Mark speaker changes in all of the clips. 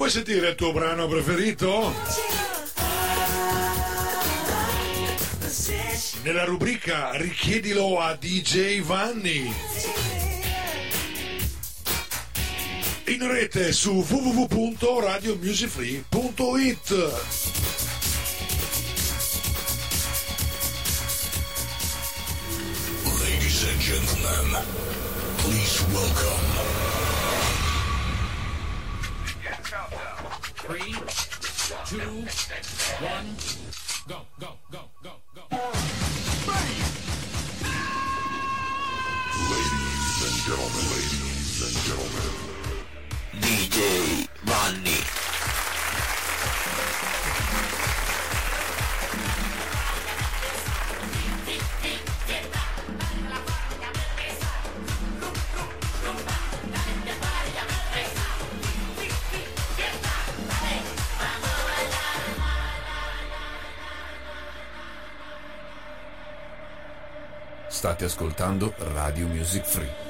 Speaker 1: Vuoi sentire il tuo brano preferito? Nella rubrica Richiedilo a DJ Vanni. In rete su www.radiomusicfree.it.
Speaker 2: one,
Speaker 3: ascoltando Radio Music Free.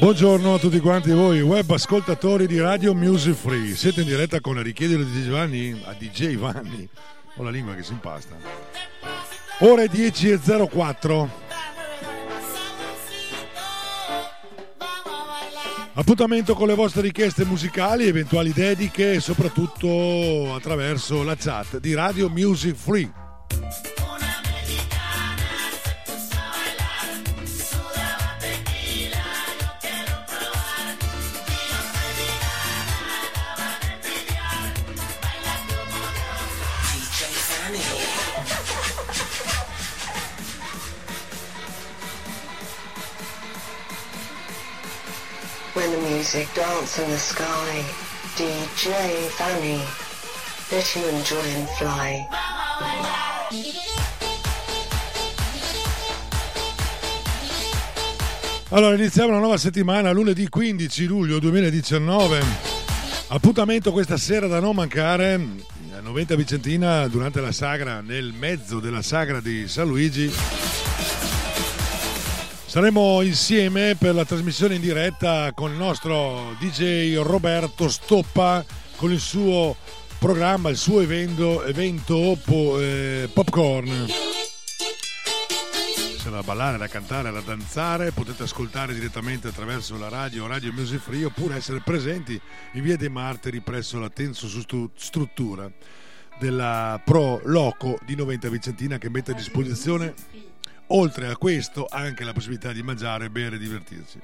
Speaker 1: Buongiorno a tutti quanti voi, web ascoltatori di Radio Music Free. Siete in diretta con la richiedere di DJ Vanni a DJ Vanni. Ho la lingua che si impasta. Ore 10.04. Appuntamento con le vostre richieste musicali, eventuali dediche e soprattutto attraverso la chat di Radio Music Free.
Speaker 4: Music dance in the sky, DJ Fanny, let you enjoy and fly.
Speaker 1: Allora, iniziamo una nuova settimana, lunedì 15 luglio 2019. Appuntamento questa sera da non mancare, a 90 Vicentina, durante la sagra, nel mezzo della sagra di San Luigi. Saremo insieme per la trasmissione in diretta con il nostro DJ Roberto Stoppa, con il suo programma, il suo evento, evento eh, Popcorn. Da ballare, da cantare, da danzare, potete ascoltare direttamente attraverso la radio Radio Music Free oppure essere presenti in via dei Martiri presso la Tenso Stru- Struttura della Pro Loco di 90 Vicentina che mette a disposizione oltre a questo anche la possibilità di mangiare, bere e divertirsi.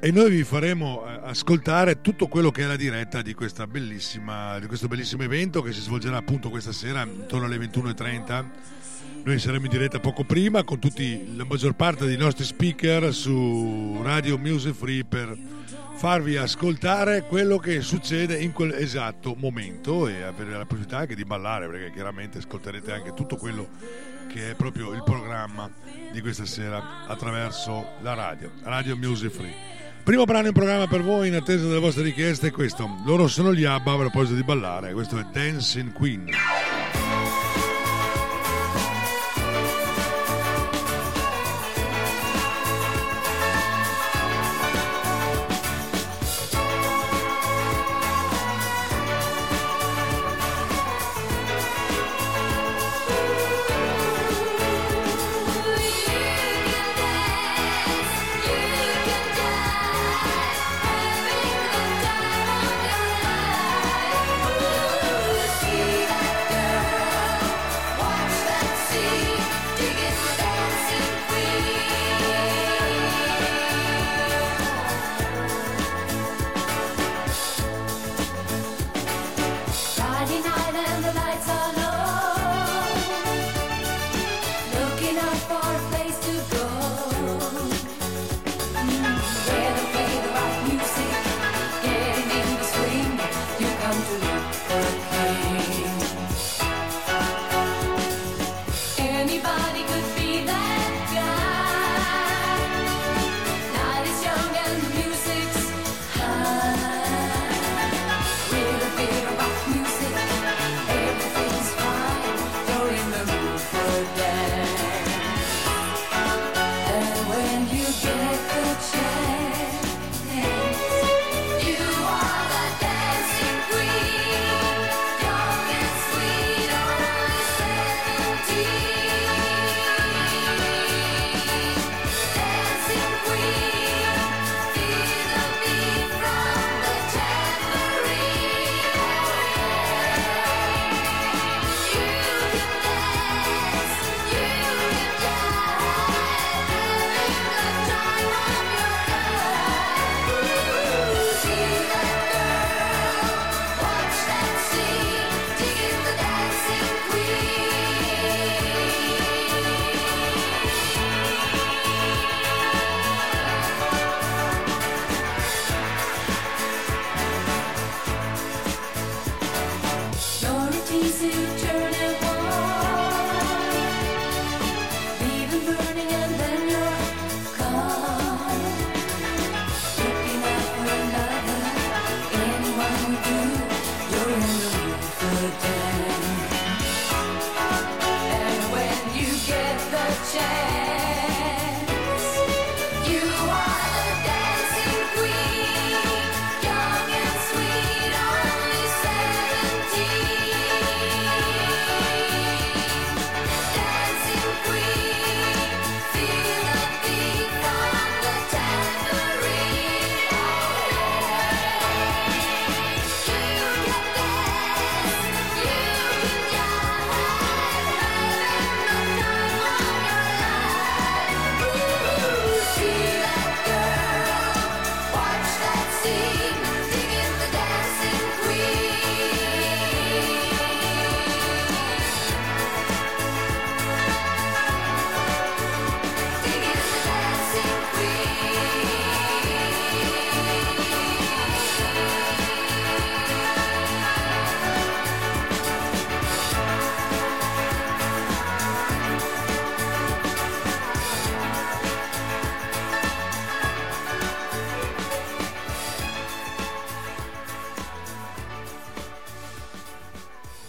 Speaker 1: E noi vi faremo eh, ascoltare tutto quello che è la diretta di, di questo bellissimo evento che si svolgerà appunto questa sera intorno alle 21.30. Noi saremo in diretta poco prima con tutti, la maggior parte dei nostri speaker su Radio Music Free per farvi ascoltare quello che succede in quel esatto momento e avere la possibilità anche di ballare perché chiaramente ascolterete anche tutto quello che è proprio il programma di questa sera attraverso la radio, Radio Music Free. Primo brano in programma per voi in attesa delle vostre richieste è questo. Loro sono gli ABBA a proposito di ballare. Questo è Dancing Queen.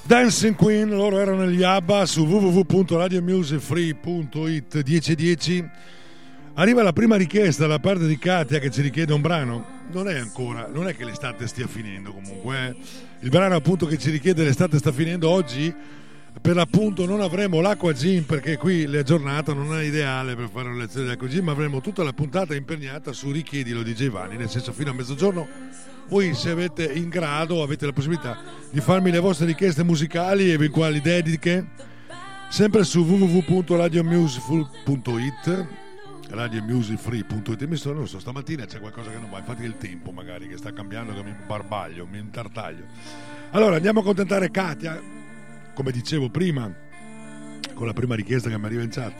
Speaker 1: Dancing Queen, loro erano gli ABBA su www.radiomusicfree.it 1010. Arriva la prima richiesta da parte di Katia che ci richiede un brano. Non è ancora, non è che l'estate stia finendo comunque. eh. Il brano appunto che ci richiede l'estate sta finendo oggi. Per l'appunto non avremo l'acqua gin perché qui la giornata non è ideale per fare una lezione di acqua gin, ma avremo tutta la puntata impegnata su richiedilo di Giovanni, nel senso fino a mezzogiorno voi se avete in grado avete la possibilità di farmi le vostre richieste musicali eventuali dediche sempre su www.radiomusicfree.it radiomusicfree.it mi sto, non so, stamattina c'è qualcosa che non va infatti il tempo magari che sta cambiando che mi barbaglio, mi intartaglio. Allora andiamo a accontentare Katia come dicevo prima con la prima richiesta che mi arriva in chat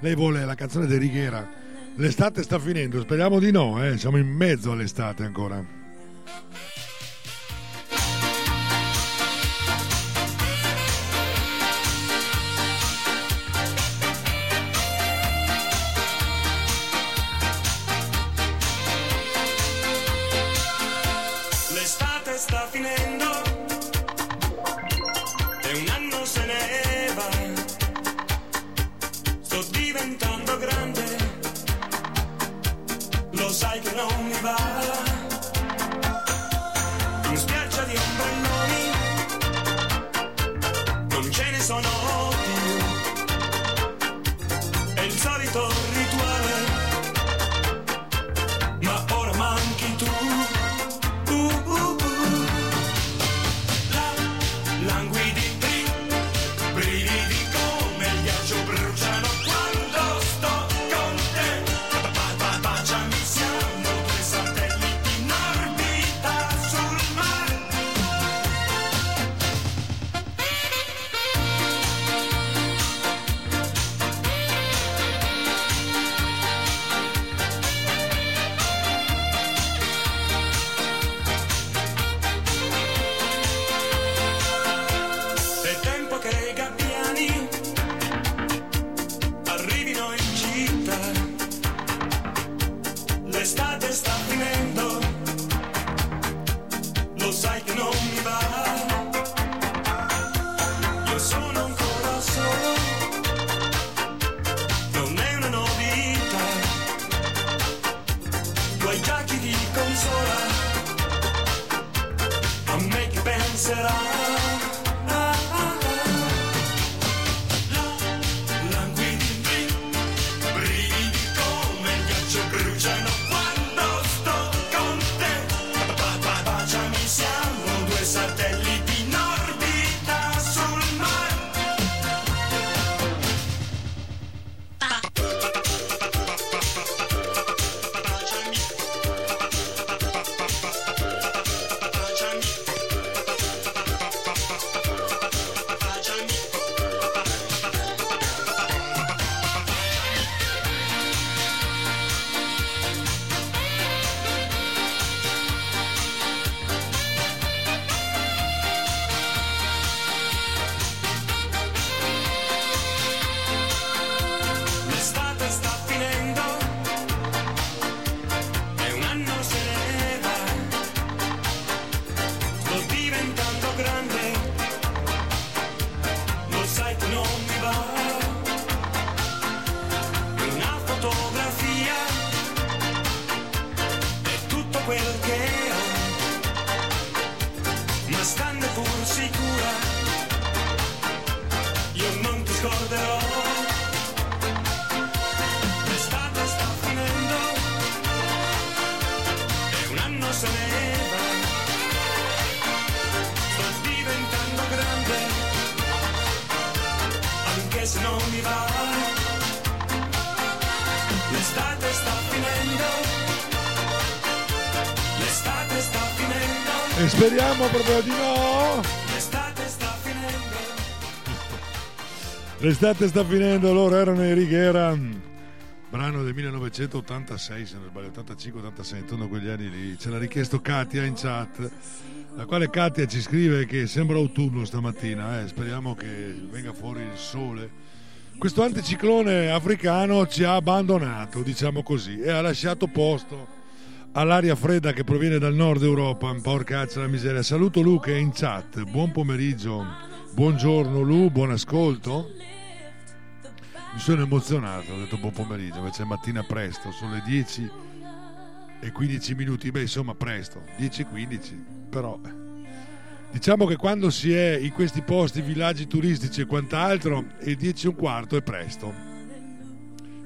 Speaker 1: lei vuole la canzone di Righiera l'estate sta finendo speriamo di no eh? siamo in mezzo all'estate ancora
Speaker 5: che
Speaker 1: speriamo proprio di no
Speaker 5: l'estate sta finendo.
Speaker 1: L'estate sta finendo, loro erano i Righiera, brano del 1986, se non sbaglio, 85-86, intorno a quegli anni lì. Ce l'ha richiesto Katia in chat, la quale Katia ci scrive che sembra autunno stamattina, eh. speriamo che venga fuori il sole. Questo anticiclone africano ci ha abbandonato, diciamo così, e ha lasciato posto all'aria fredda che proviene dal nord Europa. Porcaccia la miseria. Saluto Luca in chat, buon pomeriggio. Buongiorno Lu, buon ascolto. Mi sono emozionato, ho detto buon pomeriggio, invece è mattina presto, sono le 10 e 15 minuti, beh insomma presto, 10 e 15, però diciamo che quando si è in questi posti, villaggi turistici e quant'altro, il 10 e un quarto è presto,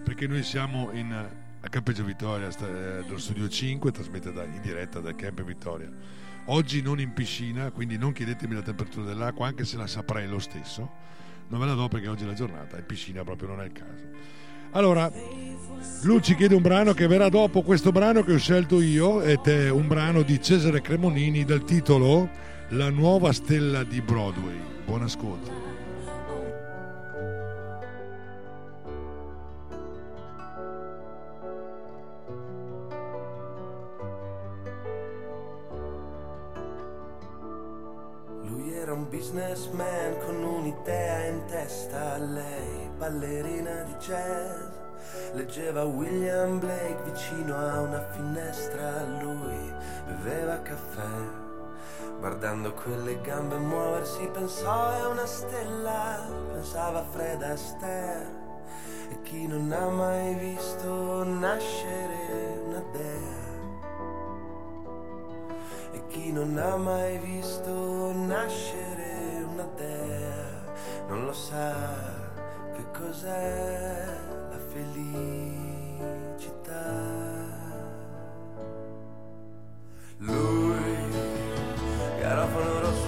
Speaker 1: perché noi siamo in, a Campeggio Vittoria, sta- eh, studio 5, trasmette da- in diretta da Camp Vittoria. Oggi non in piscina, quindi non chiedetemi la temperatura dell'acqua, anche se la saprei lo stesso. Non ve la do perché oggi è la giornata, in piscina proprio non è il caso. Allora, lui ci chiede un brano che verrà dopo questo brano che ho scelto io, ed è un brano di Cesare Cremonini dal titolo La nuova stella di Broadway. Buon ascolto.
Speaker 6: Un businessman con un'idea in testa, lei ballerina di jazz. Leggeva William Blake vicino a una finestra, lui beveva caffè. Guardando quelle gambe muoversi pensò è una stella, pensava Fred Astaire. E chi non ha mai visto nascere una dea? Chi non ha mai visto nascere una dea non lo sa che cos'è la felicità. Lui, garofano rosso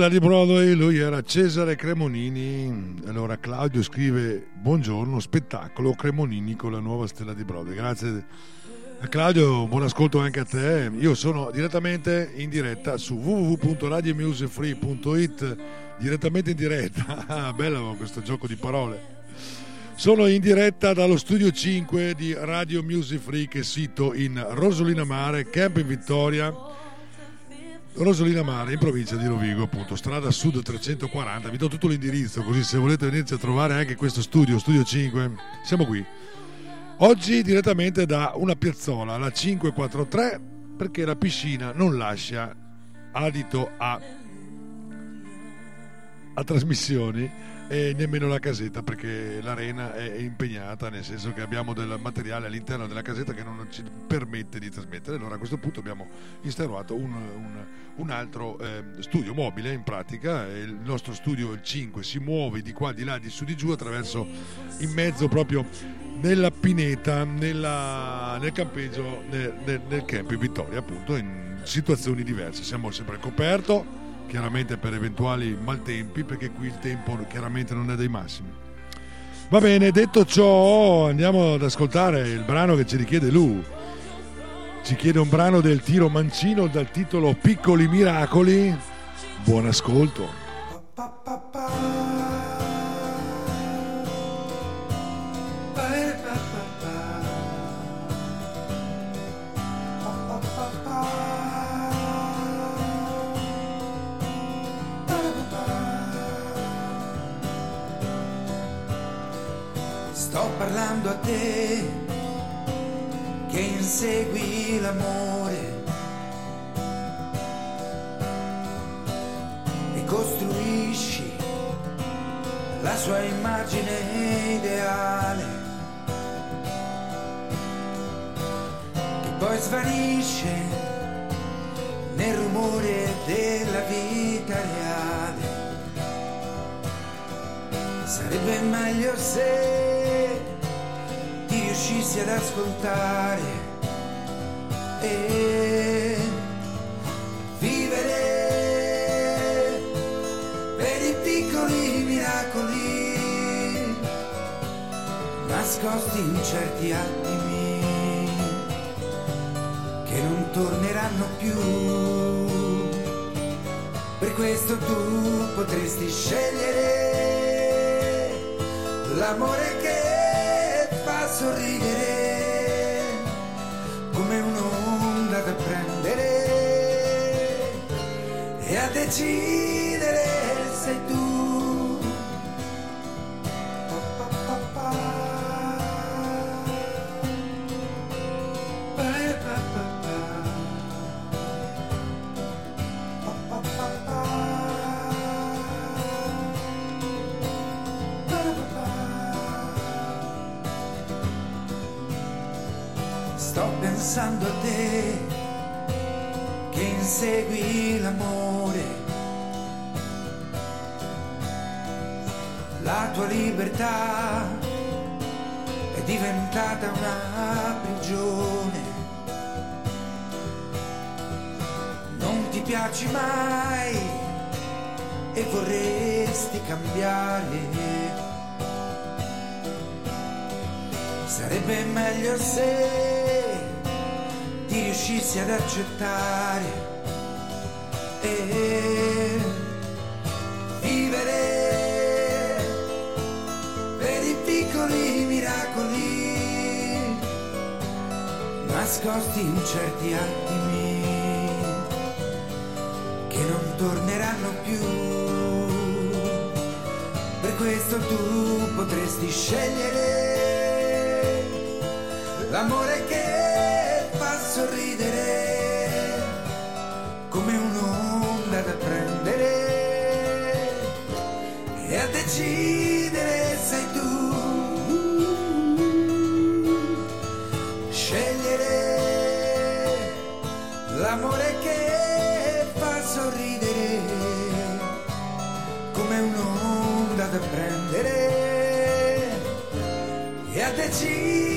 Speaker 6: Stella di Broadway, lui
Speaker 1: era Cesare Cremonini. Allora Claudio scrive: Buongiorno, spettacolo Cremonini con la nuova Stella di Broadway. Grazie a Claudio, buon ascolto anche a te. Io sono direttamente in diretta su www.radiomusicfree.it. Direttamente in diretta, ah, bello questo gioco di parole. Sono in diretta dallo studio 5 di Radio Music Free che è sito in Rosolina Mare, Camp in Vittoria. Rosolina Mare in provincia di Rovigo, appunto, strada sud 340. Vi do tutto l'indirizzo, così se volete venirci a trovare anche questo studio, studio 5, siamo qui. Oggi direttamente da una piazzola, la 543, perché la piscina non lascia adito a, a trasmissioni e nemmeno la casetta perché l'arena è impegnata nel senso che abbiamo del materiale all'interno della casetta che non ci permette di trasmettere. Allora a questo punto abbiamo instaurato un, un- un altro eh, studio mobile in pratica. Il nostro studio il 5 si muove di qua di là di su di giù attraverso in mezzo proprio nella pineta nella- nel campeggio nel, nel, nel camp in Vittoria appunto in situazioni diverse. Siamo sempre al coperto chiaramente per eventuali maltempi, perché qui il tempo chiaramente non è dei massimi. Va bene, detto ciò, andiamo ad ascoltare il brano che ci richiede Lu. Ci chiede un brano del tiro mancino dal titolo Piccoli Miracoli. Buon ascolto.
Speaker 7: Sto parlando a te che insegui l'amore e costruisci la sua immagine ideale che poi svanisce nel rumore della vita reale. Sarebbe meglio se riuscissi ad ascoltare e vivere per i piccoli miracoli nascosti in certi attimi che non torneranno più. Per questo tu potresti scegliere l'amore che sorridere come un'onda da prendere e a decidere sei tu. Pensando a te che insegui l'amore. La tua libertà è diventata una prigione. Non ti piaci mai e vorresti cambiare. Sarebbe meglio se ti riuscissi ad accettare e vivere per i piccoli miracoli nascosti in certi attimi che non torneranno più. Per questo tu potresti scegliere l'amore che decidere sei tu. Scegliere l'amore che fa sorridere come un'onda da prendere e a decidere.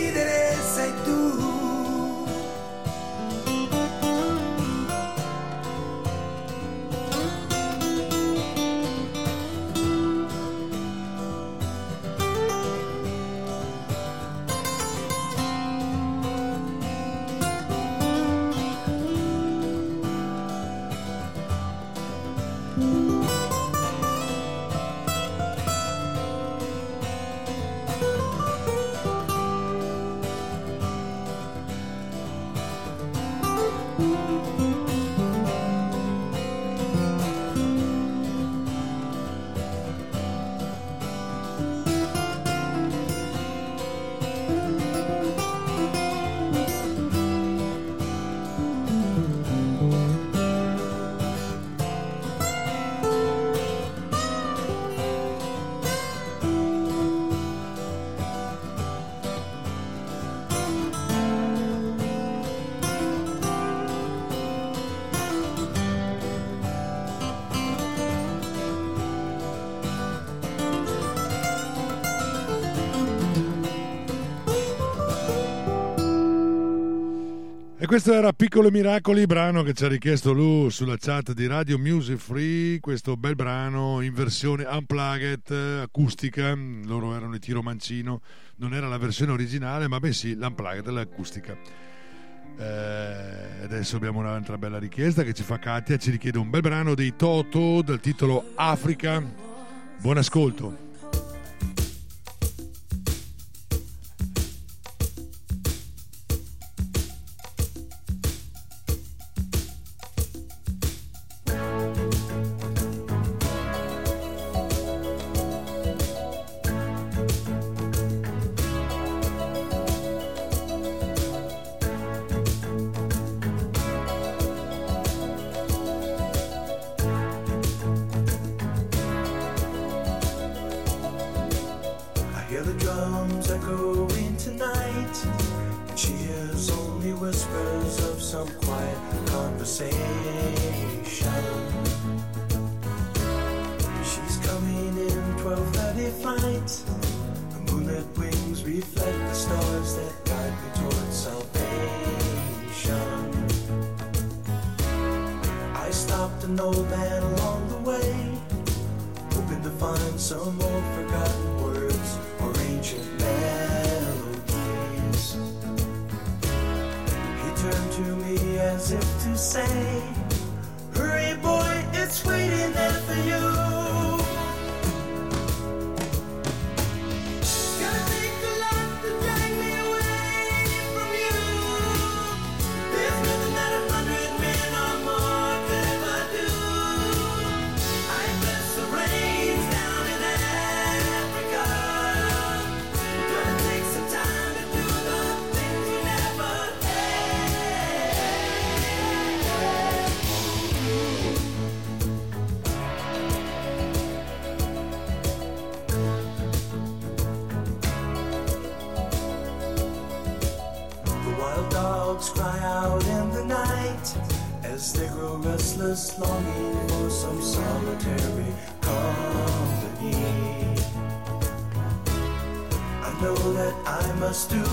Speaker 8: E questo era Piccolo Miracoli, brano che ci ha richiesto lui sulla chat di Radio Music Free, questo bel brano in versione unplugged, acustica, loro erano i Tiro Mancino, non era la versione originale ma bensì l'unplugged, l'acustica. Eh, adesso abbiamo un'altra bella richiesta che ci fa Katia, ci richiede un bel brano dei Toto dal titolo Africa. Buon ascolto.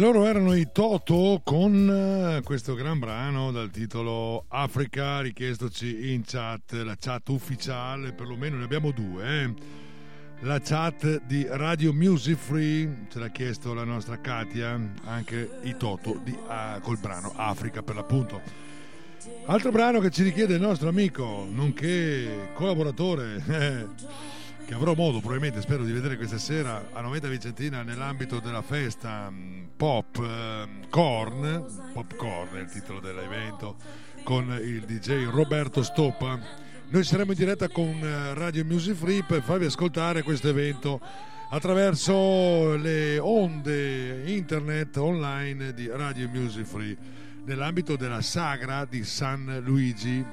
Speaker 1: Loro erano i Toto con eh, questo gran brano dal titolo Africa, richiestoci in chat, la chat ufficiale, perlomeno ne abbiamo due. eh. La chat di Radio Music Free, ce l'ha chiesto la nostra Katia, anche i Toto di, ah, col brano Africa per l'appunto. Altro brano che ci richiede il nostro amico, nonché collaboratore, eh, che avrò modo probabilmente, spero di vedere questa sera a Noventa Vicentina nell'ambito della festa mh, Pop eh, Corn, Popcorn è il titolo dell'evento, con il DJ Roberto Stoppa. Noi saremo in diretta con eh, Radio Music Free per farvi ascoltare questo evento attraverso le onde internet online di Radio Music Free nell'ambito della sagra di San Luigi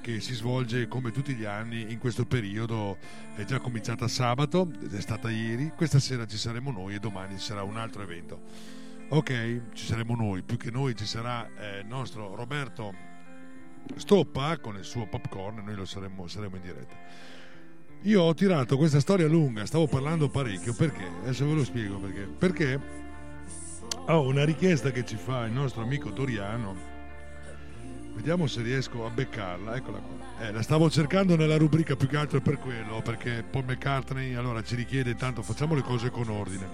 Speaker 1: che si svolge come tutti gli anni in questo periodo. È già cominciata sabato è stata ieri. Questa sera ci saremo noi e domani ci sarà un altro evento. Ok ci saremo noi. Più che noi ci sarà eh, il nostro Roberto Stoppa con il suo popcorn. E noi lo saremo, saremo in diretta. Io ho tirato questa storia lunga stavo parlando parecchio. Perché? Adesso ve lo spiego perché. Perché ho una richiesta che ci fa il nostro amico Doriano Vediamo se riesco a beccarla, eccola qua. Eh, la stavo cercando nella rubrica più che altro per quello, perché Paul McCartney allora ci richiede intanto facciamo le cose con ordine.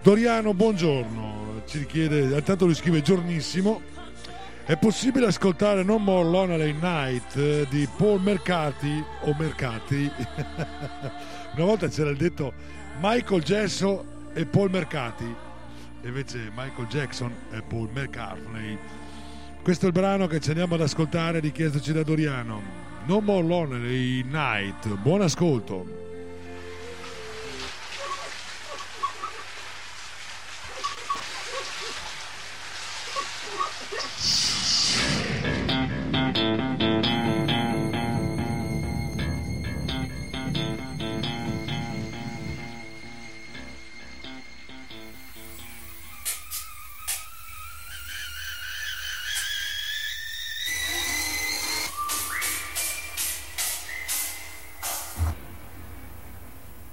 Speaker 1: Doriano, buongiorno, ci richiede, intanto lui scrive giornissimo. È possibile ascoltare No More Lonely Night eh, di Paul Mercati o Mercati? Una volta c'era il detto Michael Jackson e Paul Mercati, invece Michael Jackson e Paul McCartney. Questo è il brano che ci andiamo ad ascoltare richiestoci da Doriano. No More Lonely Night. Buon ascolto.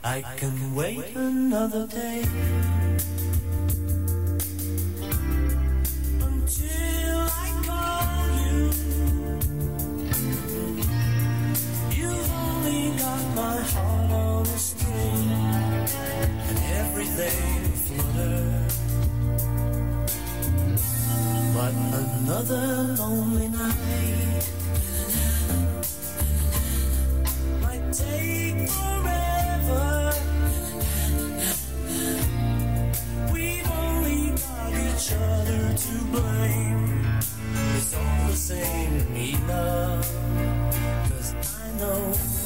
Speaker 6: I can wait another day until I call you. You've only got my heart on a string and everything flutters. But another lonely night might take forever. Blame. It's all the same to me, love. Cause I know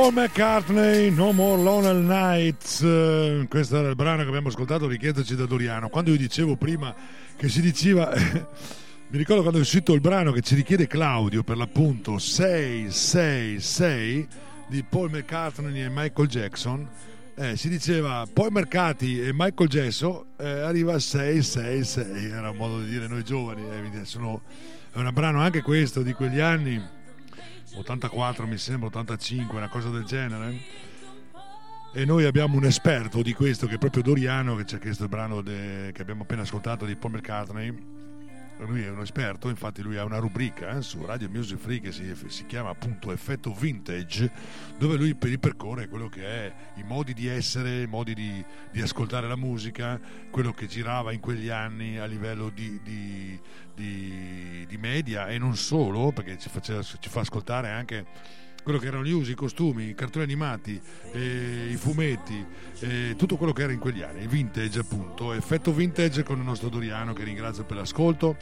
Speaker 1: Paul McCartney, No More Lonely Nights. Eh, Questo era il brano che abbiamo ascoltato richiestoci da Doriano. Quando io dicevo prima che si diceva. Mi ricordo quando è uscito il brano che ci richiede Claudio per l'appunto 666 di Paul McCartney e Michael Jackson. eh, si diceva Paul Mercati e Michael Gesso eh, arriva a 666 era un modo di dire noi giovani eh, sono, è un brano anche questo di quegli anni 84 mi sembra 85 una cosa del genere. E noi abbiamo un esperto di questo che è proprio Doriano che ci ha chiesto il brano de- che abbiamo appena ascoltato di Paul McCartney lui è un esperto, infatti lui ha una rubrica eh, su Radio Music Free che si, si chiama appunto Effetto Vintage, dove lui ripercorre quello che è i modi di essere, i modi di, di ascoltare la musica, quello che girava in quegli anni a livello di, di, di- di media e non solo, perché ci, faceva- ci fa ascoltare anche quello che erano gli usi, i costumi, i cartoni animati, eh, i fumetti, eh, tutto quello che era in quegli anni, vintage appunto, effetto vintage con il nostro Doriano che ringrazio per l'ascolto.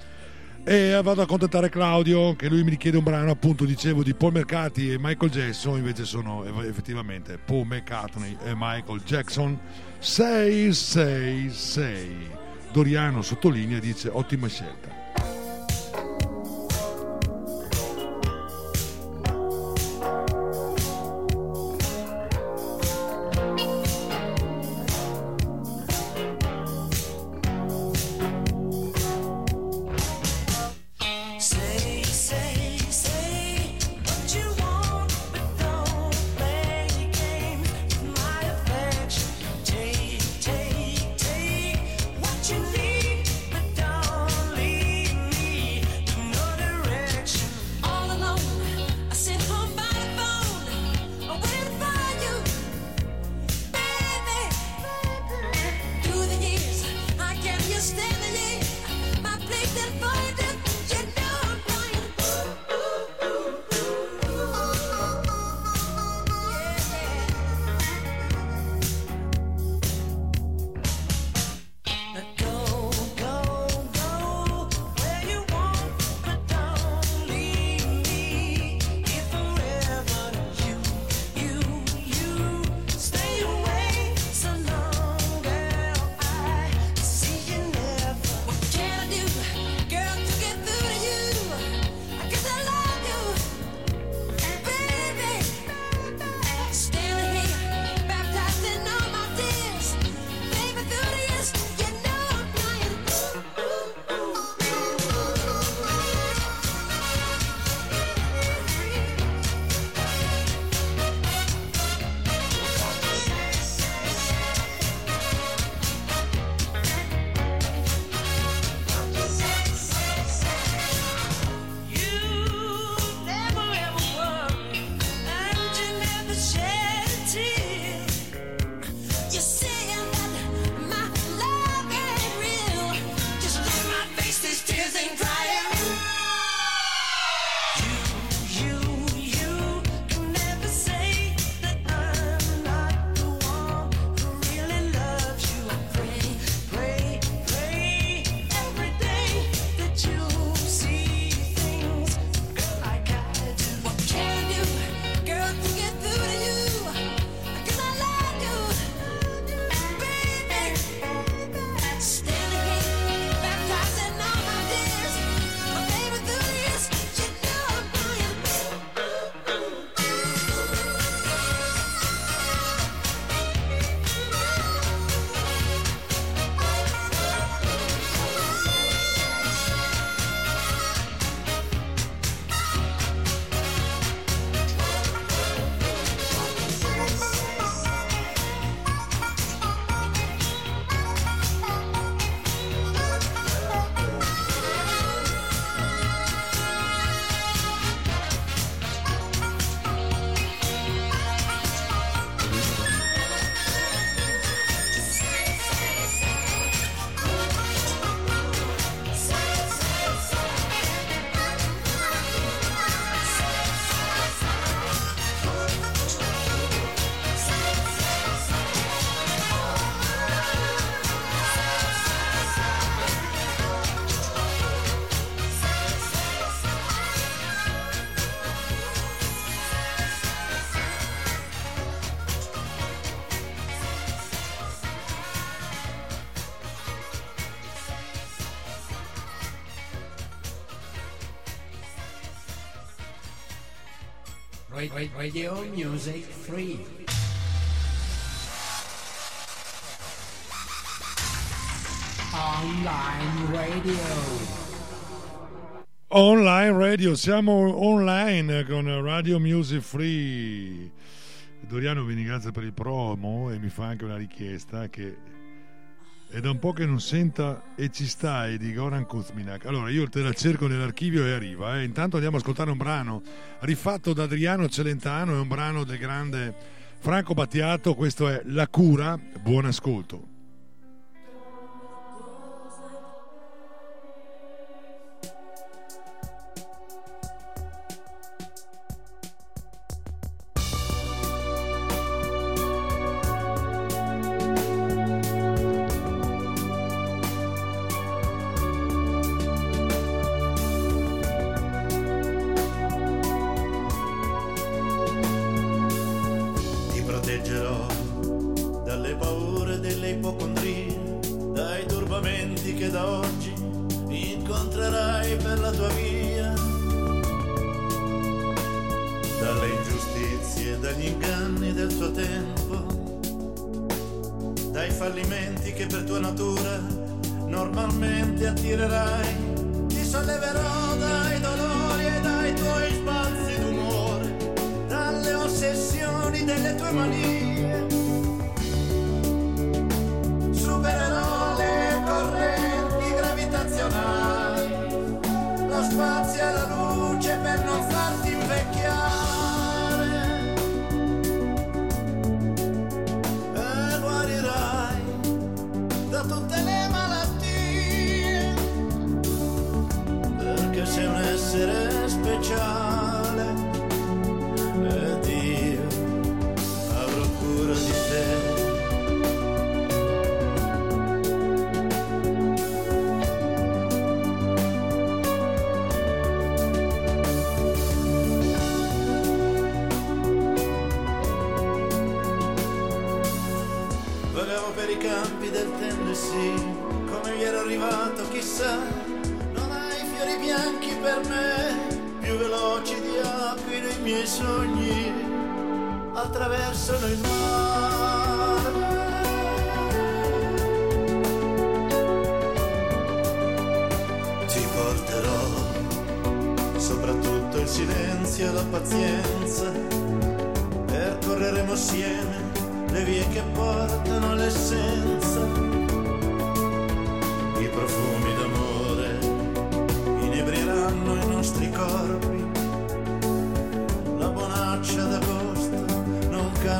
Speaker 1: E vado a contattare Claudio che lui mi richiede un brano appunto dicevo di Paul Mercati e Michael Jackson. Invece sono eff- effettivamente Paul McCartney e Michael Jackson. 666 Doriano sottolinea e dice ottima scelta
Speaker 9: Radio Music Free. Online Radio.
Speaker 10: Online radio, siamo online con Radio Music Free. Doriano vi ringrazia per il promo e mi fa anche una richiesta che è da un po' che non senta e ci stai di Goran Kuzminak. Allora io te la cerco nell'archivio e arriva. eh. Intanto andiamo a ascoltare un brano rifatto da Adriano Celentano, è un brano del grande Franco Battiato, questo è La cura, buon ascolto.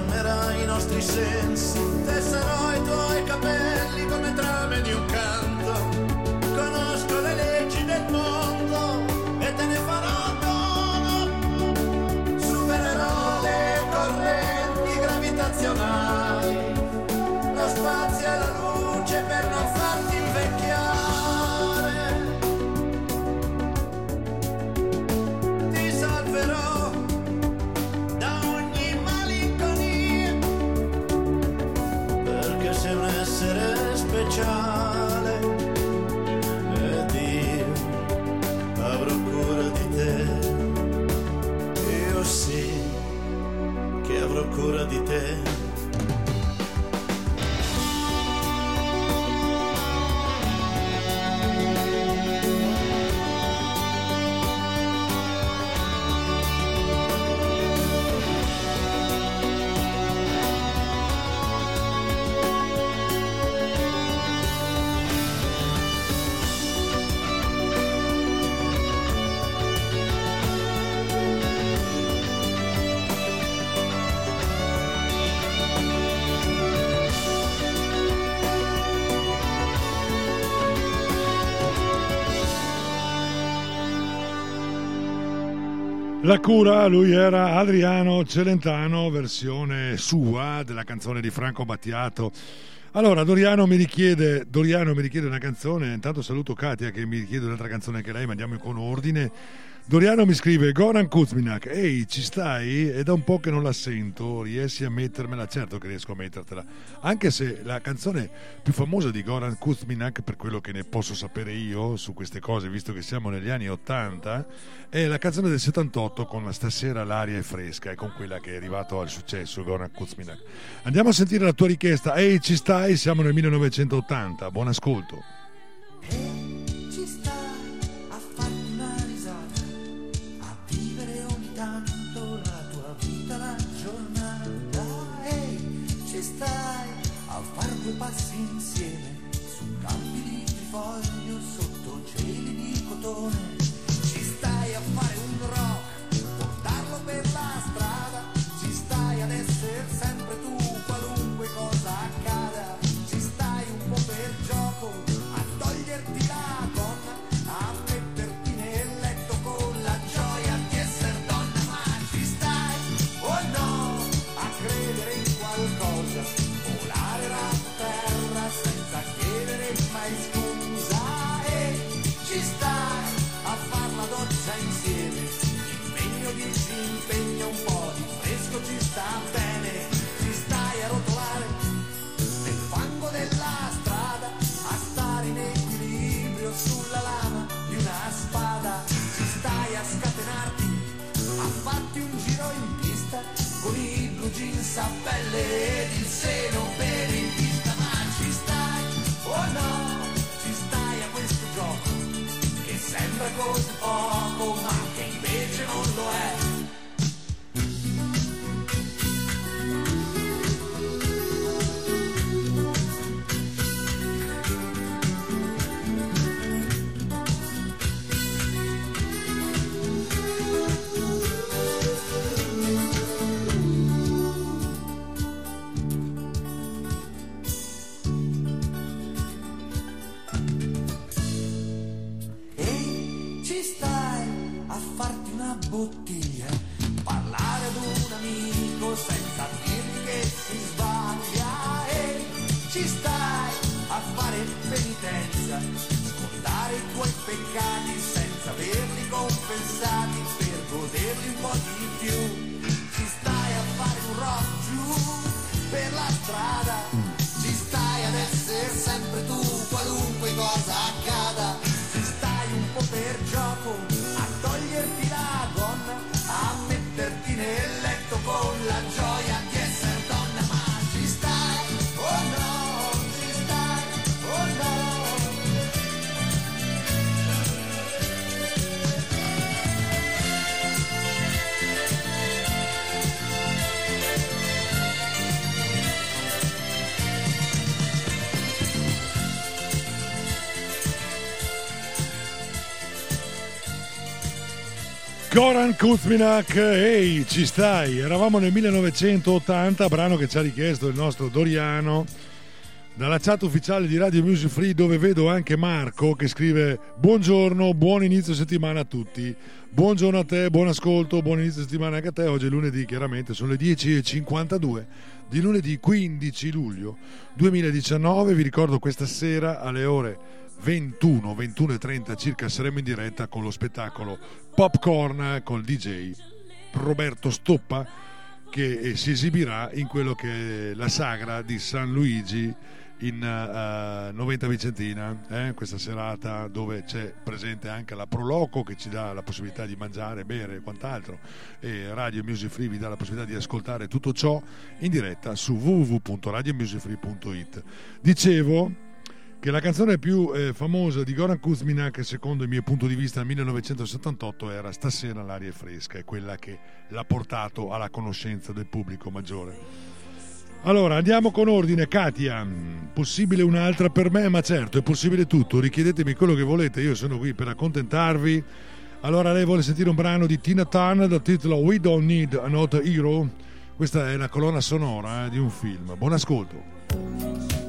Speaker 1: Calmerà i nostri sensi, tesserò i tuoi capelli come trame di un canto, La cura,
Speaker 10: lui era Adriano Celentano, versione sua della canzone di Franco Battiato. Allora, Doriano mi richiede, Doriano mi richiede una canzone, intanto saluto Katia che mi richiede un'altra canzone che lei, ma andiamo con ordine.
Speaker 1: Doriano mi scrive Goran Kuzminak, ehi ci stai? È da un po' che non la sento, riesci a mettermela? Certo che riesco a mettertela, anche se la canzone più famosa di Goran Kuzminak, per quello che ne posso sapere io su queste cose, visto che siamo negli anni 80, è la canzone del 78 con la Stasera l'aria è fresca e con quella che è arrivato al successo Goran Kuzminak. Andiamo a sentire la tua richiesta, ehi ci stai? Siamo nel 1980, buon ascolto.
Speaker 11: Fare
Speaker 1: Goran Kuzminak, ehi ci stai? Eravamo nel 1980, brano che ci ha richiesto il nostro Doriano dalla chat ufficiale di Radio Music Free dove vedo anche Marco che scrive buongiorno, buon inizio settimana a tutti. Buongiorno a te, buon ascolto, buon inizio settimana anche a te. Oggi è lunedì, chiaramente, sono le 10.52 di lunedì 15 luglio 2019. Vi ricordo questa sera alle ore 21, 21 e 30 circa saremo in diretta con lo spettacolo Popcorn col DJ Roberto Stoppa che eh, si esibirà in quello che è la sagra di San Luigi in eh, 90 Vicentina, eh, questa serata dove c'è presente anche la Proloco che ci dà la possibilità di mangiare, bere e quant'altro e Radio Music Free vi dà la possibilità di ascoltare tutto ciò in diretta su www.radiomusicfree.it. Dicevo che la canzone più eh, famosa di Goran Kuzminak, secondo il mio punto di vista, nel 1978 era Stasera l'aria è fresca, è quella che l'ha portato alla conoscenza del pubblico maggiore. Allora, andiamo con ordine, Katia. Possibile un'altra per me? Ma certo, è possibile tutto. Richiedetemi quello che volete, io sono qui per accontentarvi. Allora, lei vuole sentire un brano di Tina Turner dal titolo We Don't Need Another Hero? Questa è la colonna sonora eh, di un film. Buon ascolto.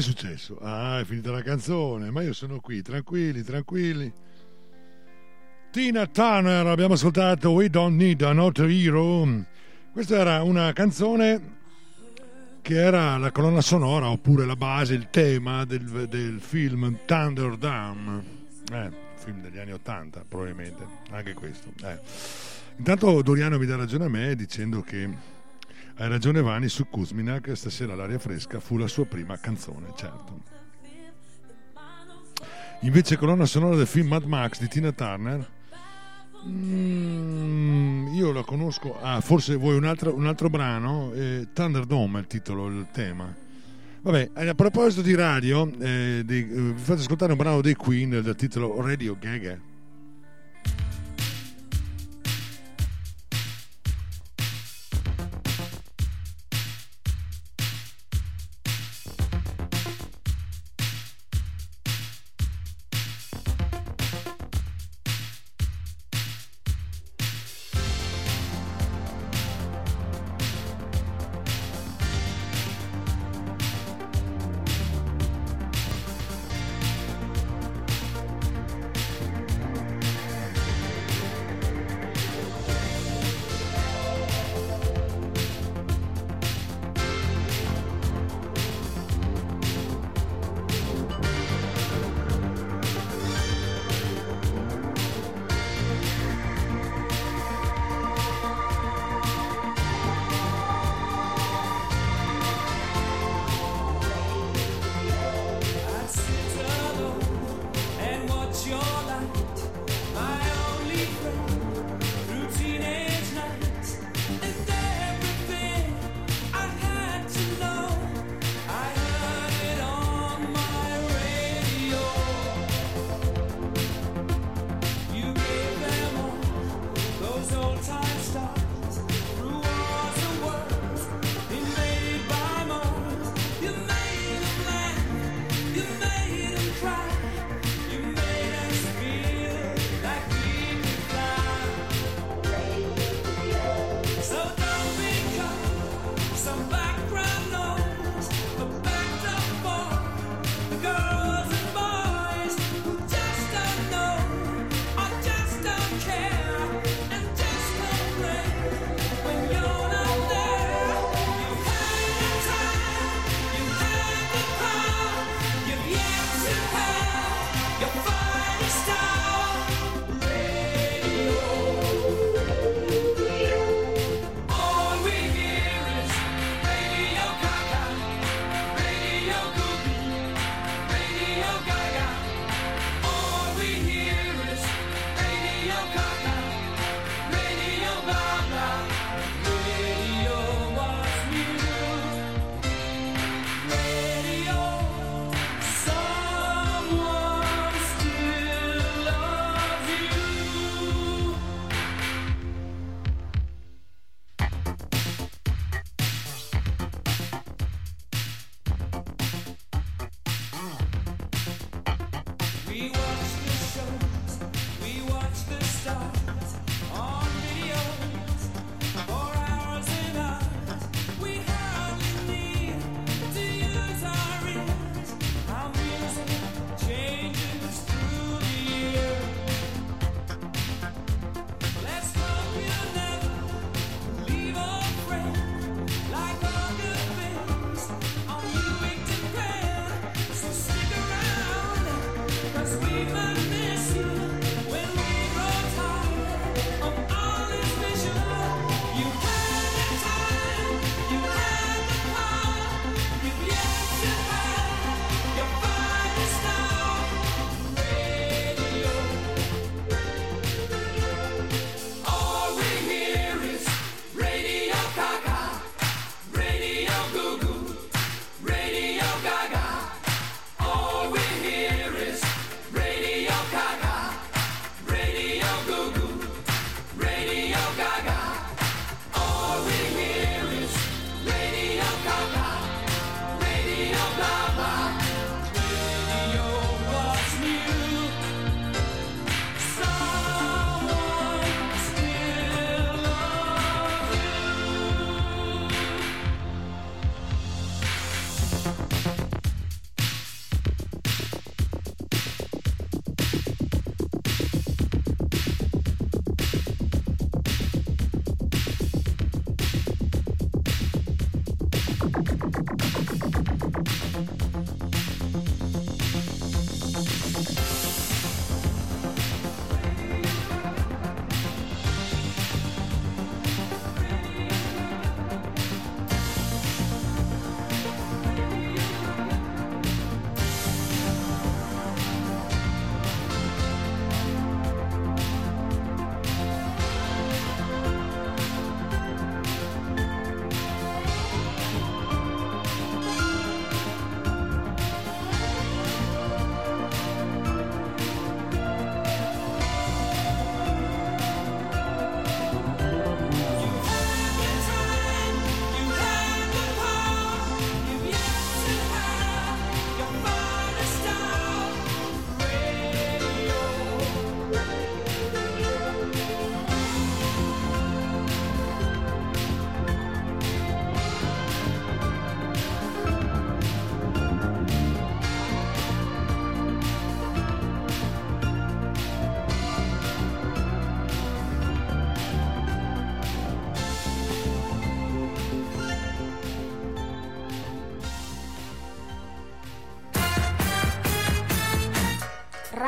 Speaker 1: Cos'è successo? Ah, è finita la canzone, ma io sono qui, tranquilli, tranquilli. Tina Turner, abbiamo ascoltato We Don't Need Another Hero. Questa era una canzone che era la colonna sonora oppure la base, il tema del, del film Thunderdome. Eh, film degli anni 80 probabilmente, anche questo. eh. Intanto Doriano mi dà ragione a me dicendo che hai ragione Vani su Kuzminak, stasera l'aria fresca fu la sua prima canzone, certo. Invece colonna sonora del film Mad Max di Tina Turner, mm, io la conosco, ah, forse vuoi un altro, un altro brano, eh, Thunderdome è il titolo, il tema. Vabbè, eh, a proposito di radio, eh, di- eh, vi faccio ascoltare un brano dei Queen dal titolo Radio Gaga.
Speaker 12: That's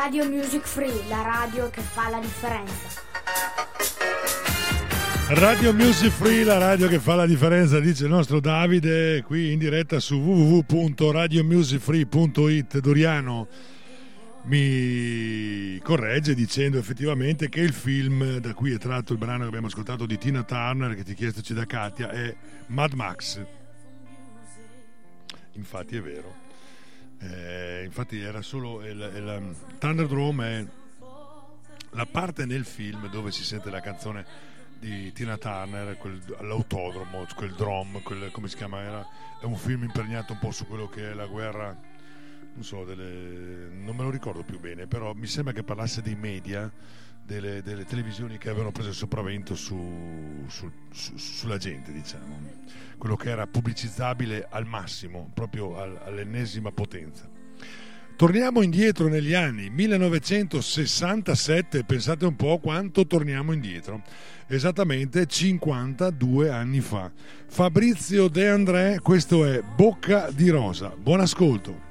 Speaker 12: Radio Music Free, la radio che fa la differenza.
Speaker 1: Radio Music Free, la radio che fa la differenza, dice il nostro Davide, qui in diretta su www.radiomusicfree.it. Doriano mi corregge dicendo effettivamente che il film da cui è tratto il brano che abbiamo ascoltato di Tina Turner, che ti chiestoci da Katia, è Mad Max. Infatti è vero. Eh, infatti era solo il, il Thunderdome è la parte nel film dove si sente la canzone di Tina Turner, quel, l'autodromo, quel drum, quel, come si chiama? Era, è un film impregnato un po' su quello che è la guerra, non so, delle, non me lo ricordo più bene, però mi sembra che parlasse dei media, delle, delle televisioni che avevano preso il sopravvento su, su, su, sulla gente, diciamo, quello che era pubblicizzabile al massimo, proprio al, all'ennesima potenza. Torniamo indietro negli anni 1967, pensate un po' quanto torniamo indietro, esattamente 52 anni fa. Fabrizio De André, questo è Bocca di Rosa, buon ascolto.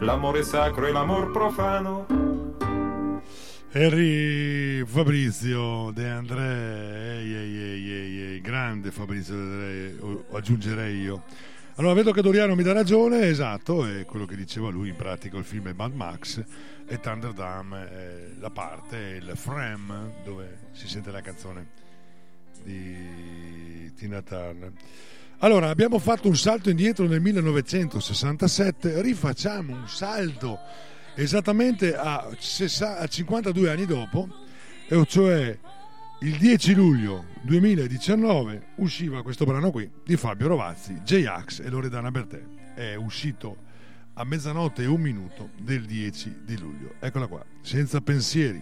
Speaker 13: l'amore sacro e l'amor profano.
Speaker 1: Henry Fabrizio De André, ehi, ehi, ehi, ehi, grande Fabrizio De André, aggiungerei io. Allora vedo che Doriano mi dà ragione, esatto, è quello che diceva lui, in pratica il film è Mad Max e Thunderdam è la parte, il frame dove si sente la canzone di Tina Turner. Allora, abbiamo fatto un salto indietro nel 1967, rifacciamo un salto esattamente a, sessa- a 52 anni dopo, cioè il 10 luglio 2019 usciva questo brano qui di Fabio Rovazzi, J-Ax e Loredana Bertè. È uscito a mezzanotte e un minuto del 10 di luglio. Eccola qua, senza pensieri.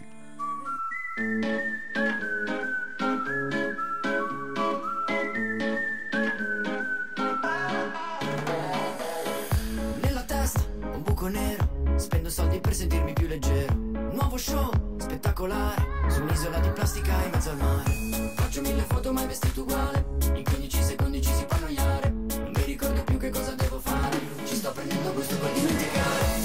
Speaker 14: Sentirmi più leggero. Nuovo show, spettacolare, su un'isola di plastica in mezzo al mare. Faccio mille foto mai vestito uguale, in 15 secondi ci si può annoiare. Non mi ricordo più che cosa devo fare, ci sto prendendo gusto per dimenticare.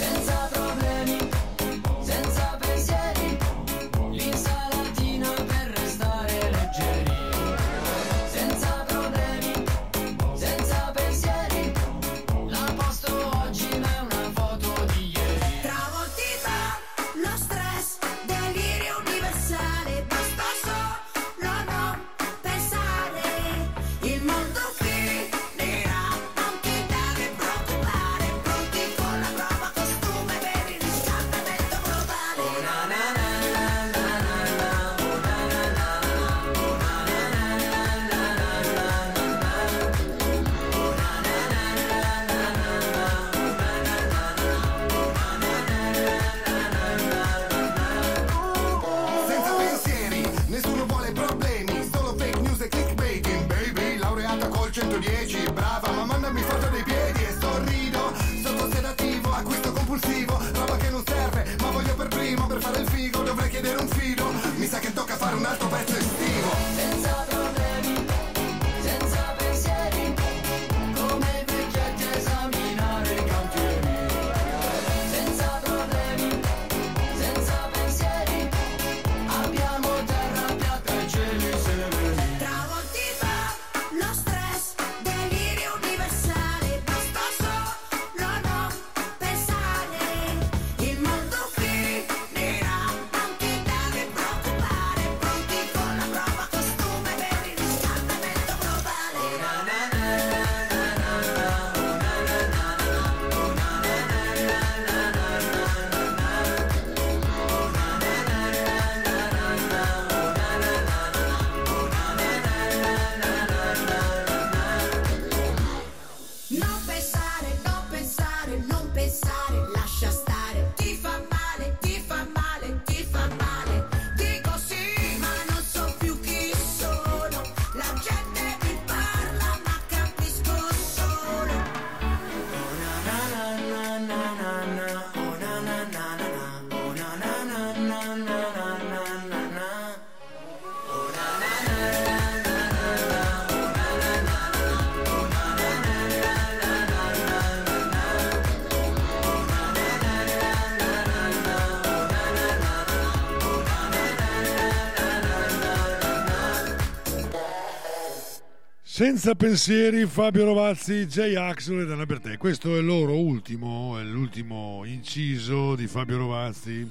Speaker 14: Senza pensieri,
Speaker 1: Fabio Rovazzi, J. Axel e Dana Bertè. Questo è il loro ultimo, è l'ultimo inciso di Fabio Rovazzi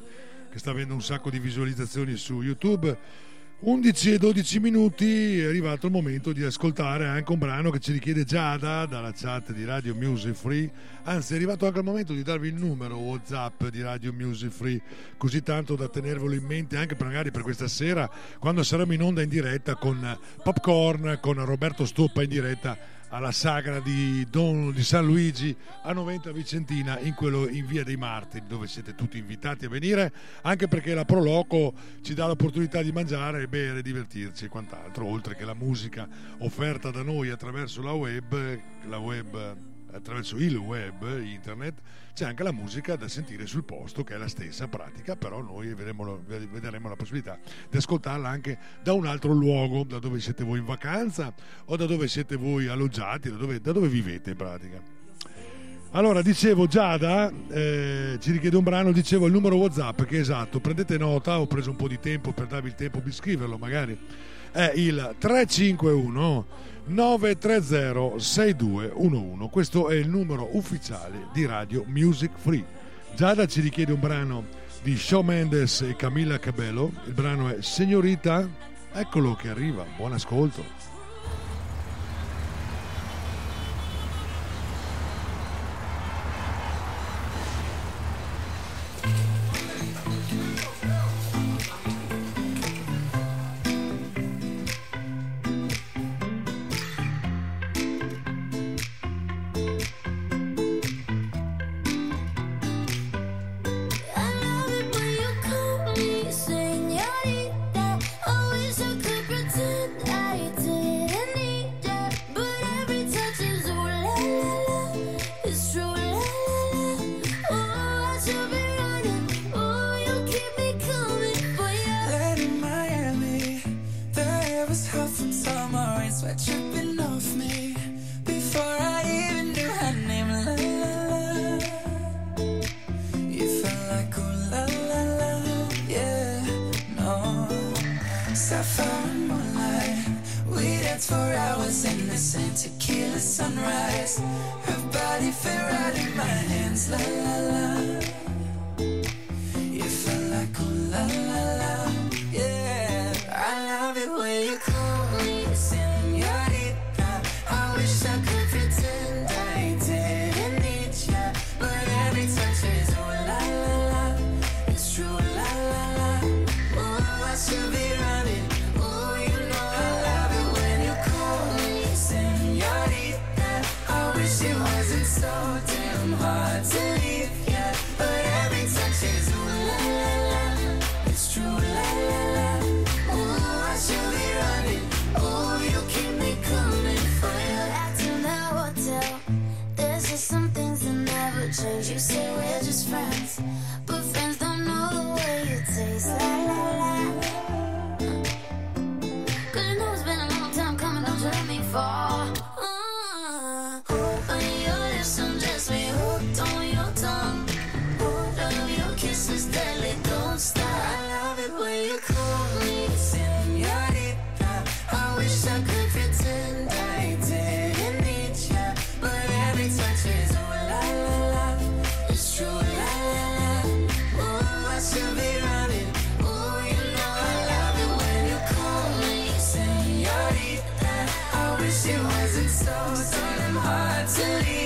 Speaker 1: che sta avendo un sacco di visualizzazioni su YouTube. 11 e 12 minuti è arrivato il momento di ascoltare anche un brano che ci richiede Giada dalla chat di Radio Music Free. Anzi, è arrivato anche il momento di darvi il numero WhatsApp di Radio Music Free, così tanto da tenervelo in mente anche per- magari per questa sera, quando saremo in onda in diretta con Popcorn, con Roberto Stoppa in diretta alla sagra di, Don, di San Luigi a Noventa Vicentina in, quello, in via dei Martiri dove siete tutti invitati a venire anche perché la Proloco ci dà l'opportunità di mangiare, bere, divertirci e quant'altro oltre che la musica offerta da noi attraverso la web, la web attraverso il web, internet, c'è anche la musica da sentire sul posto che è la stessa pratica, però noi vedremo, vedremo la possibilità di ascoltarla anche da un altro luogo, da dove siete voi in vacanza o da dove siete voi alloggiati, da dove, da dove vivete in pratica. Allora, dicevo Giada, eh, ci richiede un brano, dicevo il numero WhatsApp che è esatto, prendete nota, ho preso un po' di tempo per darvi il tempo di scriverlo magari, è il 351 930 6211. Questo è il numero ufficiale di Radio Music Free. Giada ci richiede un brano di Shawn Mendes e Camilla Cabello. Il brano è Signorita. Eccolo che arriva. Buon ascolto.
Speaker 15: and slowly. to you.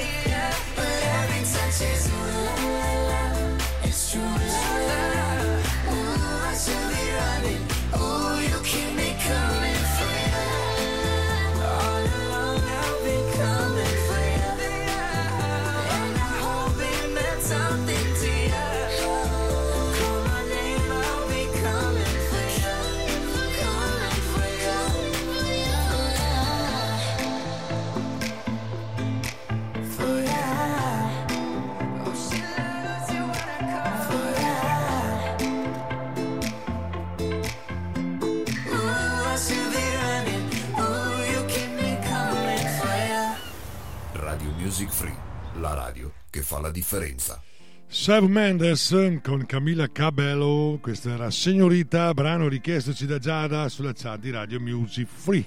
Speaker 3: Fa la differenza.
Speaker 1: Sam Mendes con Camilla Cabello, questa era Signorita, brano richiestoci da Giada sulla chat di Radio Music Free.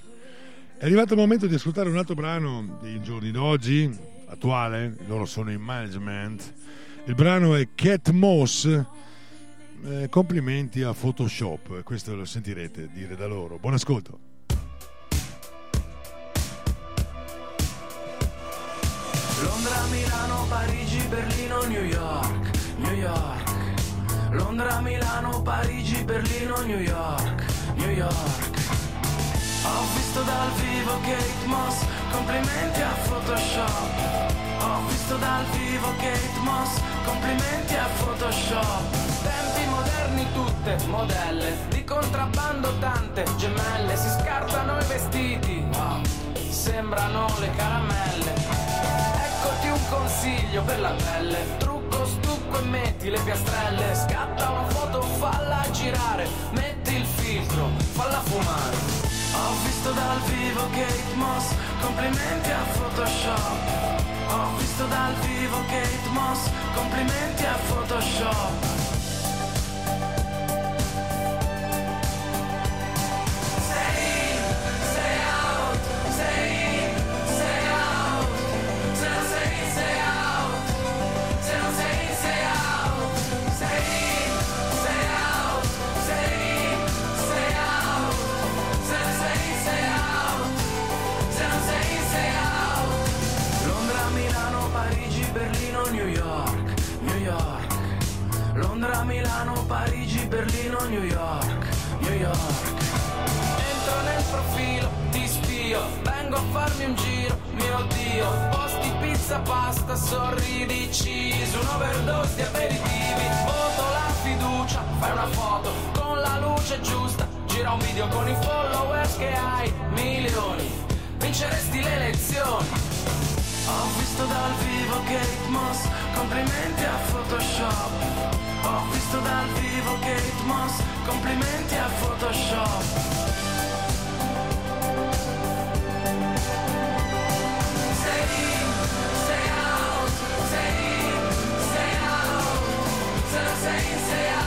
Speaker 1: È arrivato il momento di ascoltare un altro brano dei giorni d'oggi, attuale, loro sono in management. Il brano è Cat Moss. Eh, complimenti a Photoshop, questo lo sentirete dire da loro. Buon ascolto.
Speaker 6: Londra, Milano, Parigi, Berlino, New York, New York. Londra, Milano, Parigi, Berlino, New York, New York. Ho visto dal vivo Kate Moss, complimenti a Photoshop. Ho visto dal vivo Kate Moss, complimenti a Photoshop. Tempi moderni tutte, modelle, di contrabbando tante, gemelle, si scartano i vestiti, wow, sembrano le caramelle. Consiglio per la pelle. Trucco, stucco e metti le piastrelle. Scatta una foto, falla girare. Metti il filtro, falla fumare. Ho visto dal vivo Kate Moss. Complimenti a Photoshop. Ho visto dal vivo Kate Moss. Complimenti a Photoshop New York New York. Entro nel profilo, ti spio, vengo a farmi un giro, mio Dio, posti pizza, pasta, sorridi, cheese, un'overdose di aperitivi, voto la fiducia, fai una foto con la luce giusta, gira un video con i followers che hai, milioni, vinceresti le elezioni. Ho visto dal vivo Kate Moss, complimenti a Photoshop. Ho visto dal vivo Kate Moss, complimenti a Photoshop. Sei in, sei out, sei in, sei out. Se non sei in, sei out.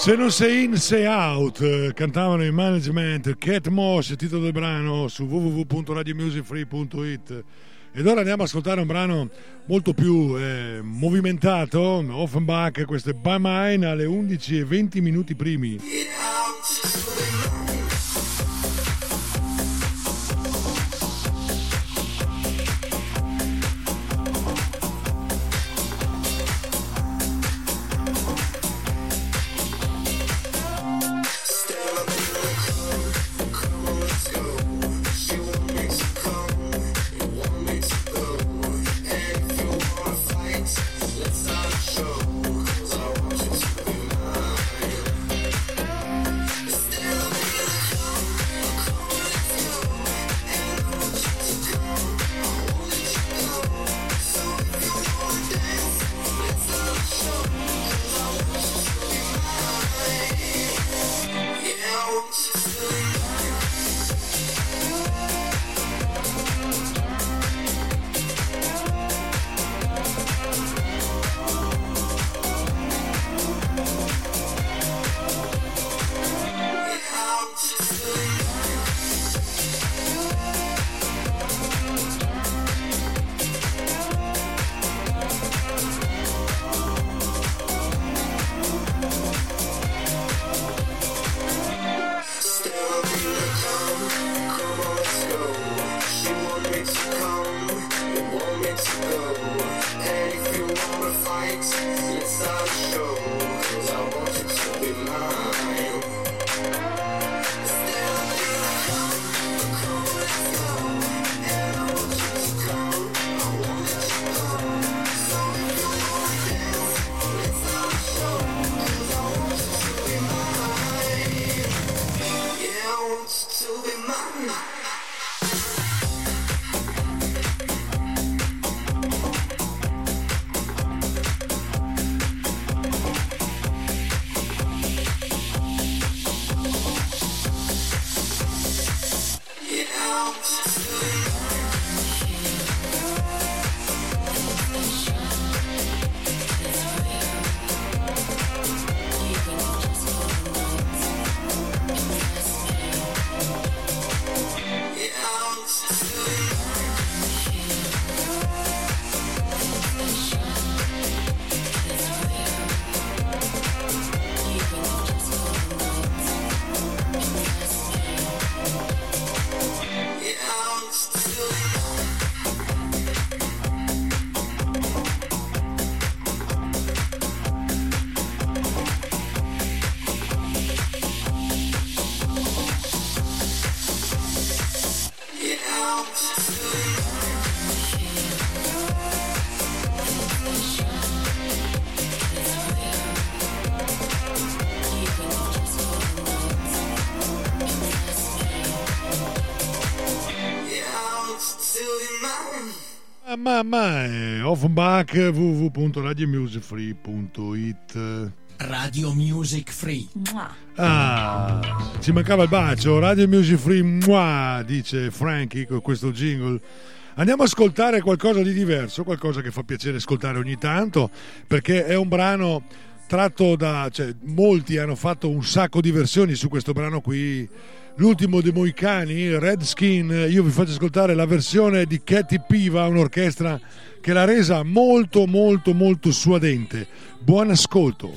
Speaker 6: Se non sei in, sei out.
Speaker 1: eh, Cantavano in management Cat Moss, titolo del brano su www.radiomusicfree.it. Ed ora andiamo ad ascoltare un brano molto più eh, movimentato, Offenbach, questo è By Mine alle 11 e 20 minuti primi. Mamma è Offenbach www.radiomusicfree.it
Speaker 9: Radio Music Free.
Speaker 1: Ah, ci mancava il bacio. Radio Music Free, mua, dice Frankie con questo jingle. Andiamo a ascoltare qualcosa di diverso, qualcosa che fa piacere ascoltare ogni tanto, perché è un brano tratto da... Cioè, molti hanno fatto un sacco di versioni su questo brano qui. L'ultimo dei Moicani, Red Skin, io vi faccio ascoltare la versione di Katy Piva, un'orchestra che l'ha resa molto molto molto suadente. Buon ascolto.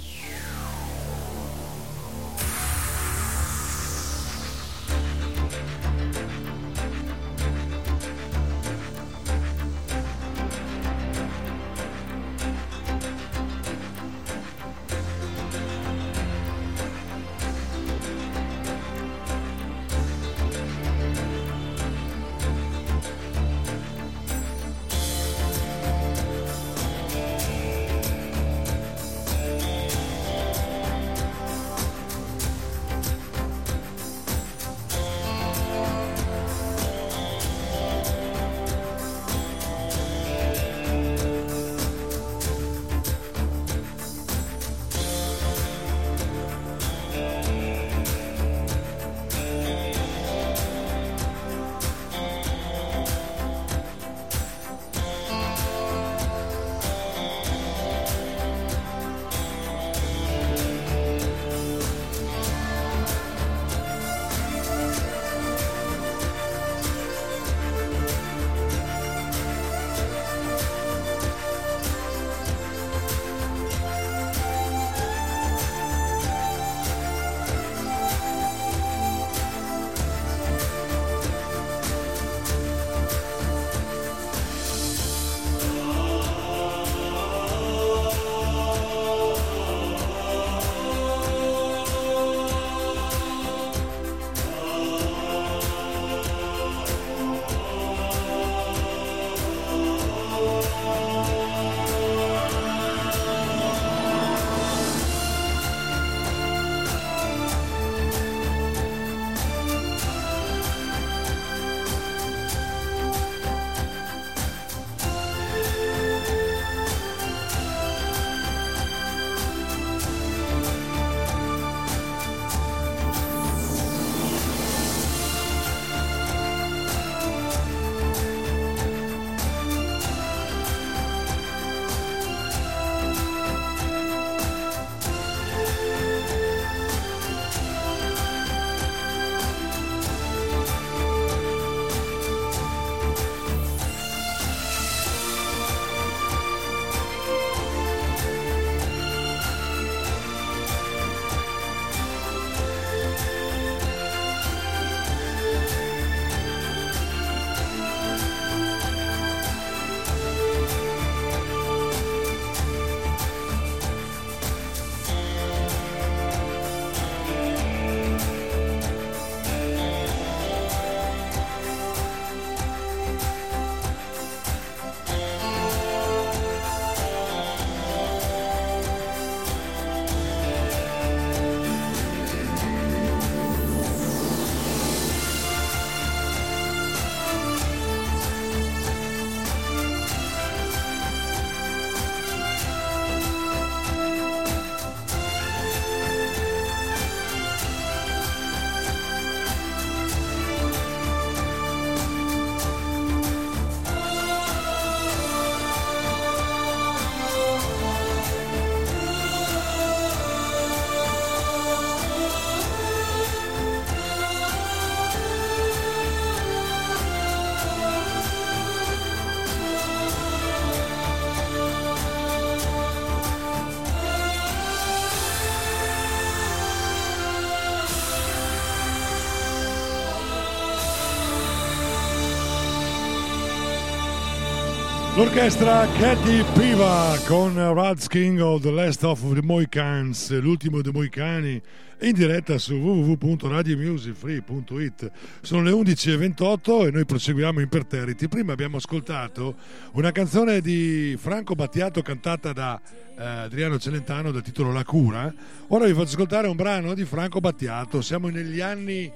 Speaker 1: L'orchestra Katy Piva con Rad King of the Last of the Mohicans, l'ultimo dei Mohicani, in diretta su www.radiomusicfree.it. Sono le 11.28 e noi proseguiamo imperterriti. Prima abbiamo ascoltato una canzone di Franco Battiato cantata da eh, Adriano Celentano dal titolo La Cura. Ora vi faccio ascoltare un brano di Franco Battiato. Siamo negli anni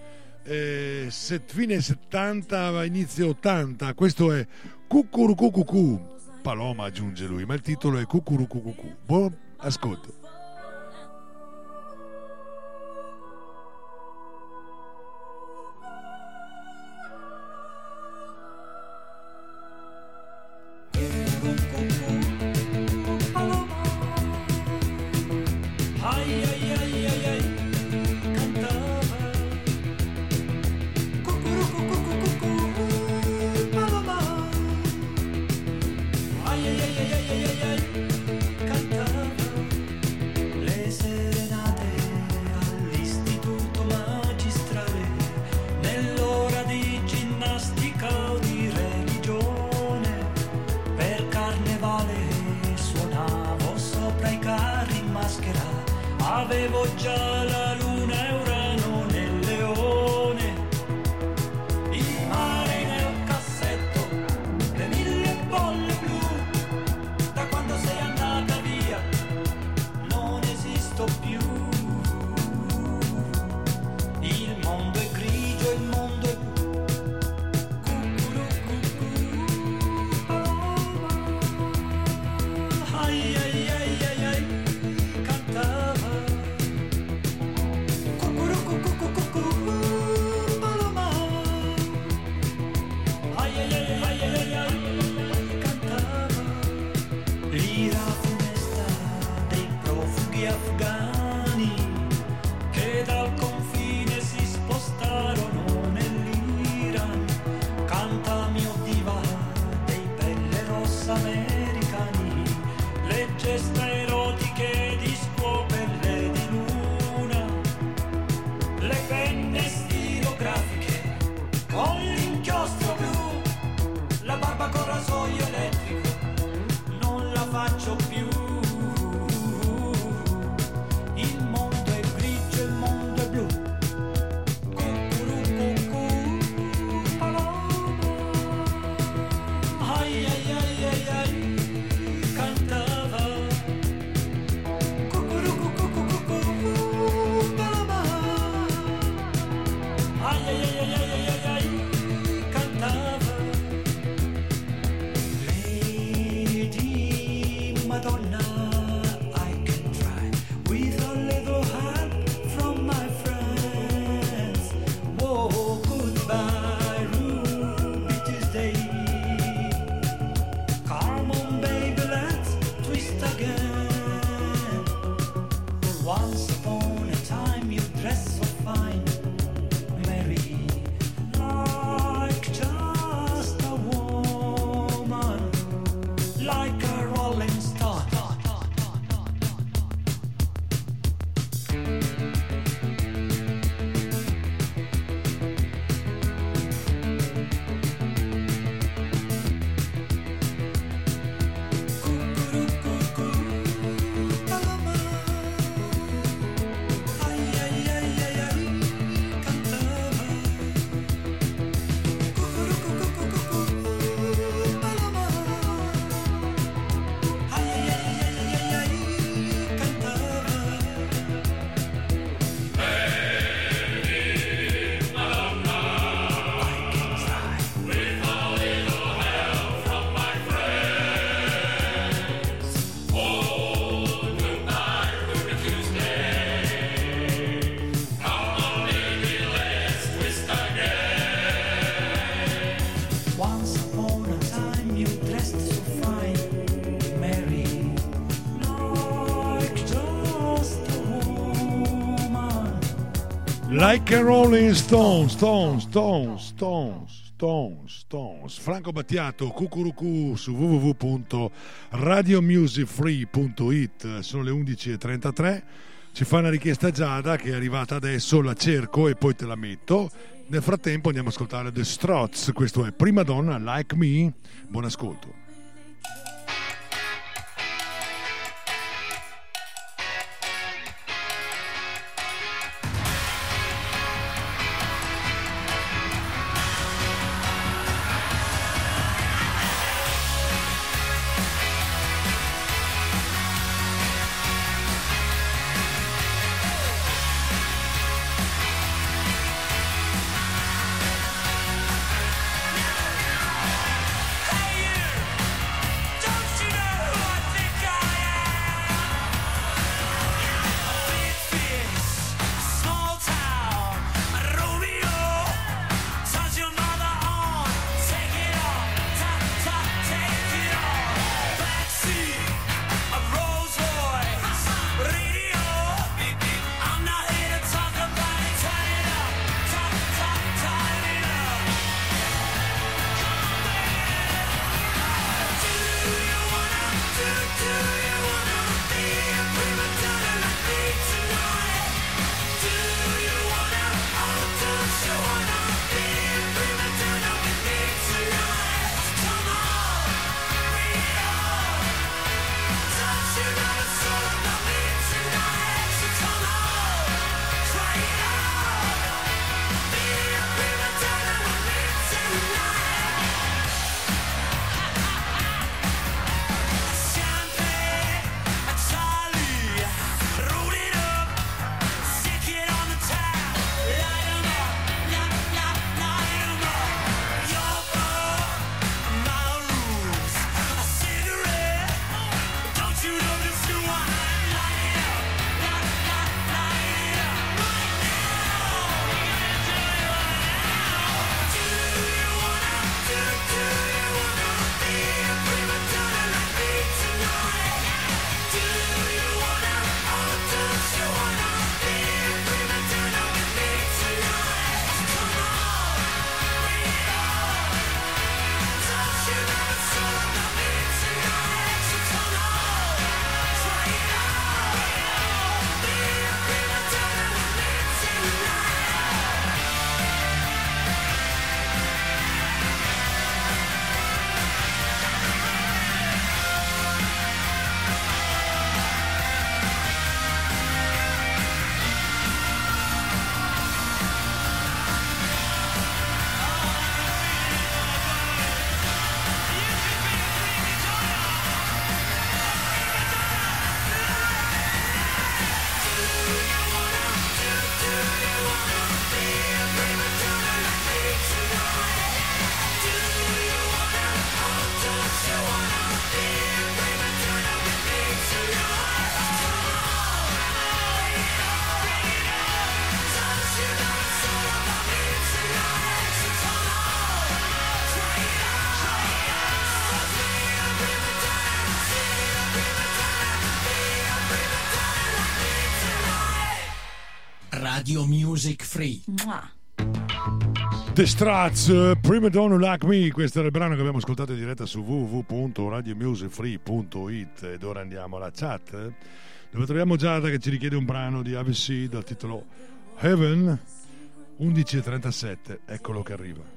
Speaker 1: eh, fine 70, inizio 80. Questo è Cucurucucucu. Paloma aggiunge lui, ma il titolo è Cucurucucucu. Buon ascolto.
Speaker 16: Faccio più Like a Rolling Stone,
Speaker 1: Stones, Stones, Stones, Stones, Stones. Franco Battiato, Cucurucu su www.radiomusicfree.it. Sono le 11.33. Ci fa una richiesta Giada che è arrivata adesso, la cerco e poi te la metto. Nel frattempo andiamo a ascoltare The Struts. Questo è Prima Donna Like Me. Buon ascolto.
Speaker 9: Radio Music Free.
Speaker 1: The Strats, Prima Donna Like Me, questo era il brano che abbiamo ascoltato in diretta su www.radiomusicfree.it ed ora andiamo alla chat dove troviamo Giada che ci richiede un brano di ABC dal titolo Heaven 11.37, eccolo che arriva.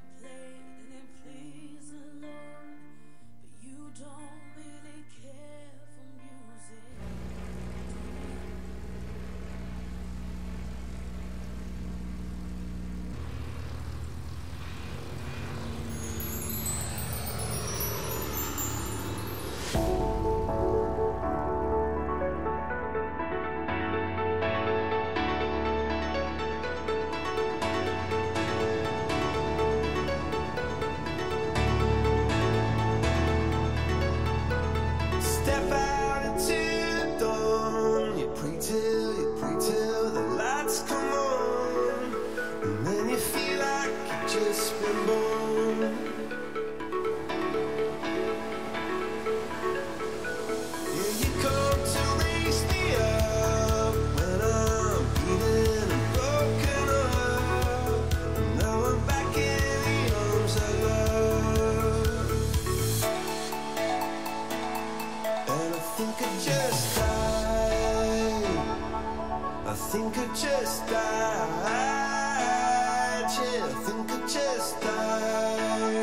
Speaker 10: I think I just died.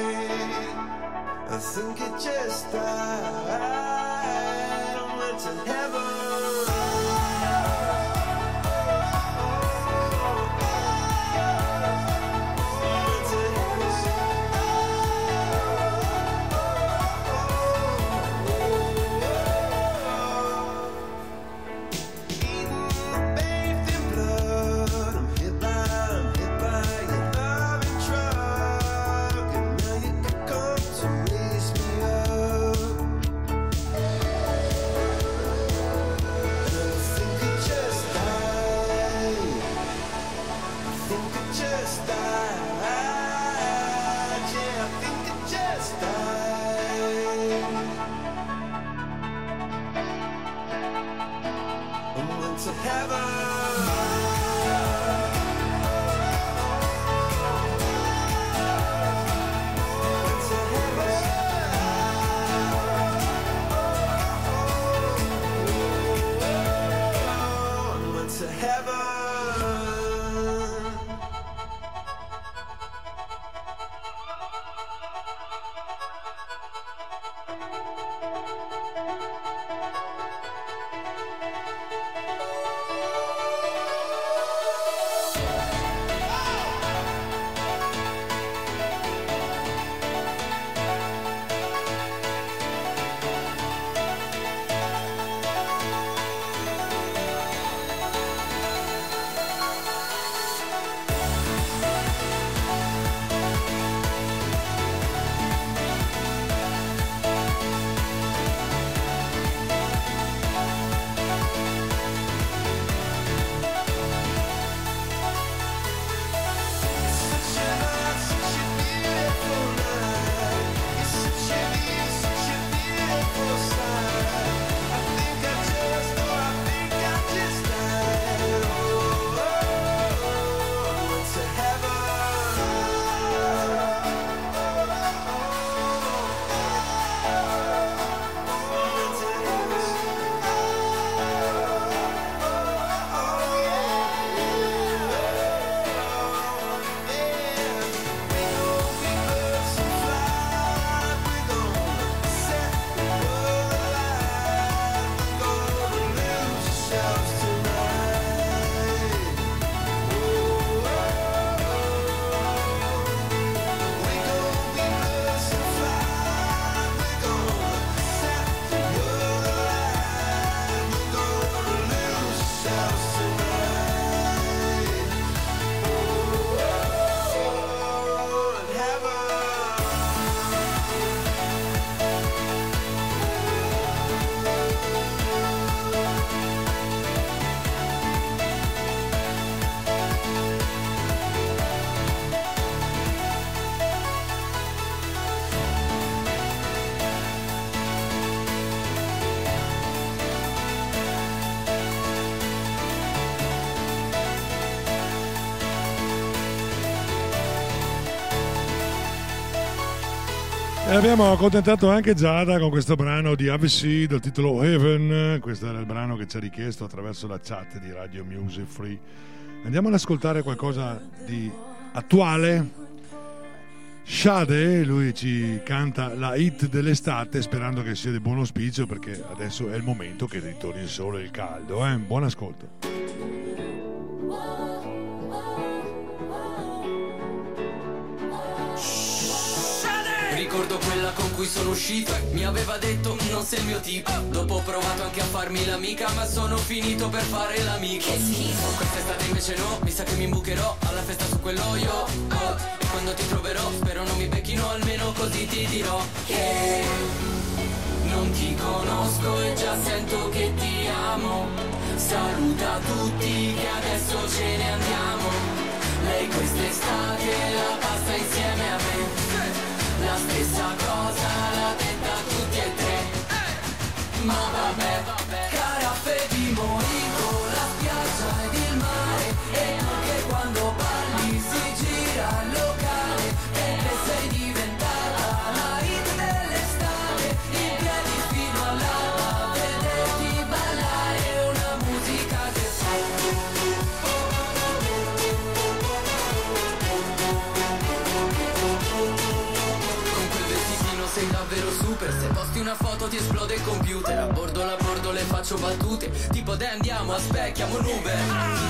Speaker 10: I think I just died. I went to heaven.
Speaker 1: Abbiamo accontentato anche Giada con questo brano di ABC dal titolo Heaven. Questo era il brano che ci ha richiesto attraverso la chat di Radio Music Free. Andiamo ad ascoltare qualcosa di attuale. Shade, lui ci canta la hit dell'estate sperando che sia di buon auspicio perché adesso è il momento che ritorni il sole e il caldo. Eh? Buon ascolto.
Speaker 17: Con cui sono uscito e mi aveva detto non sei il mio tipo Dopo ho provato anche a farmi l'amica ma sono finito per fare l'amico Che schifo. Quest'estate invece no, mi sa che mi imbucherò alla festa su quell'oio oh, E quando ti troverò spero non mi becchino almeno così ti dirò Che non ti conosco e già sento che ti amo. Saluta tutti che adesso ce ne andiamo. Lei quest'estate la passa insieme a me la stessa cosa l'ha detta tutti e tre. Ma vabbè, caraffe super Se posti una foto ti esplode il computer. A bordo la bordo le faccio battute. Tipo dai andiamo, aspecchiamo un Uber.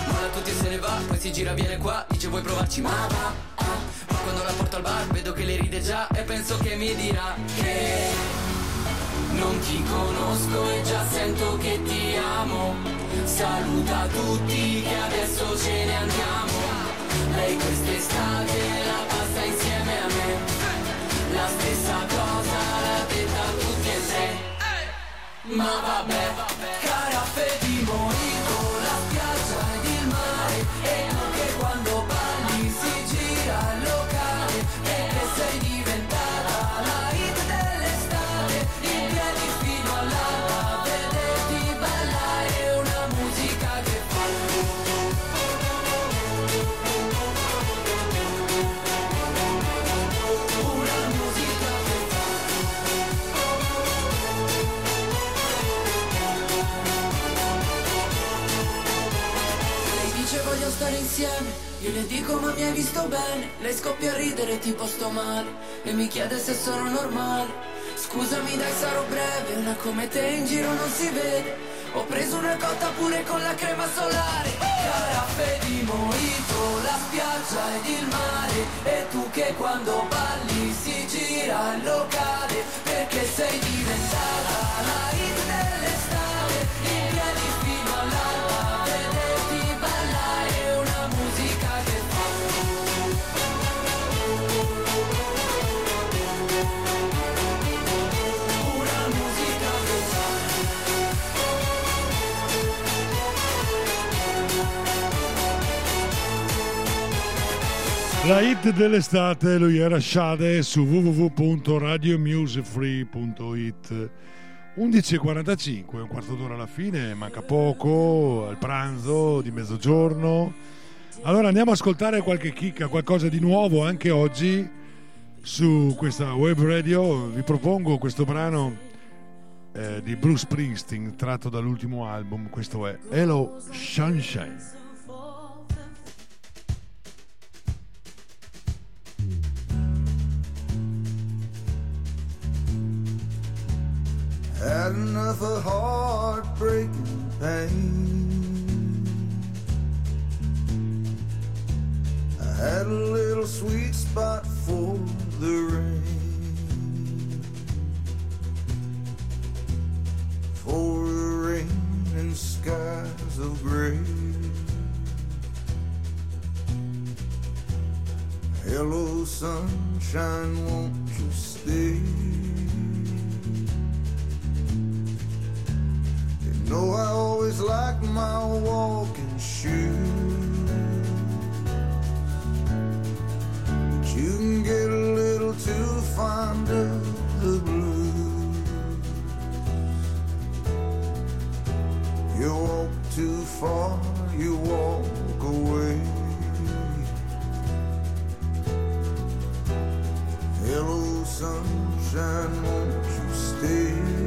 Speaker 17: Molla tutti e se ne va, poi si gira viene qua Dice vuoi provarci? Ma va ah. Ma quando la porto al bar vedo che le ride già E penso che mi dirà che non ti conosco e già sento che ti amo. Saluta tutti che adesso ce ne andiamo. Lei quest'estate la passa insieme a me. La stessa cosa Ma vabbè, caraffe di mojito le dico ma mi hai visto bene? Lei scoppia a ridere tipo sto male. E mi chiede se sono normale Scusami dai sarò breve Una come te in giro non si vede. Ho preso una cotta pure con la crema solare. Caraffe di mojito La spiaggia ed il mare. E tu che quando balli si gira il locale Perché sei diventata la
Speaker 1: La hit dell'estate, lui era Shade su www.radiomusicfree.it 11.45, un quarto d'ora alla fine, manca poco, al pranzo di mezzogiorno. Allora andiamo ad ascoltare qualche chicca, qualcosa di nuovo anche oggi su questa web radio. Vi propongo questo brano eh, di Bruce Springsteen tratto dall'ultimo album, questo è Hello Sunshine.
Speaker 7: Had enough of heartbreaking pain. I had a little sweet spot for the rain. For the rain and skies of gray. Hello, sunshine, won't you stay? Know I always like my walking shoes. But you can get a little too fond of the blues. You walk too far, you walk away. Hello, sunshine,
Speaker 18: won't you stay?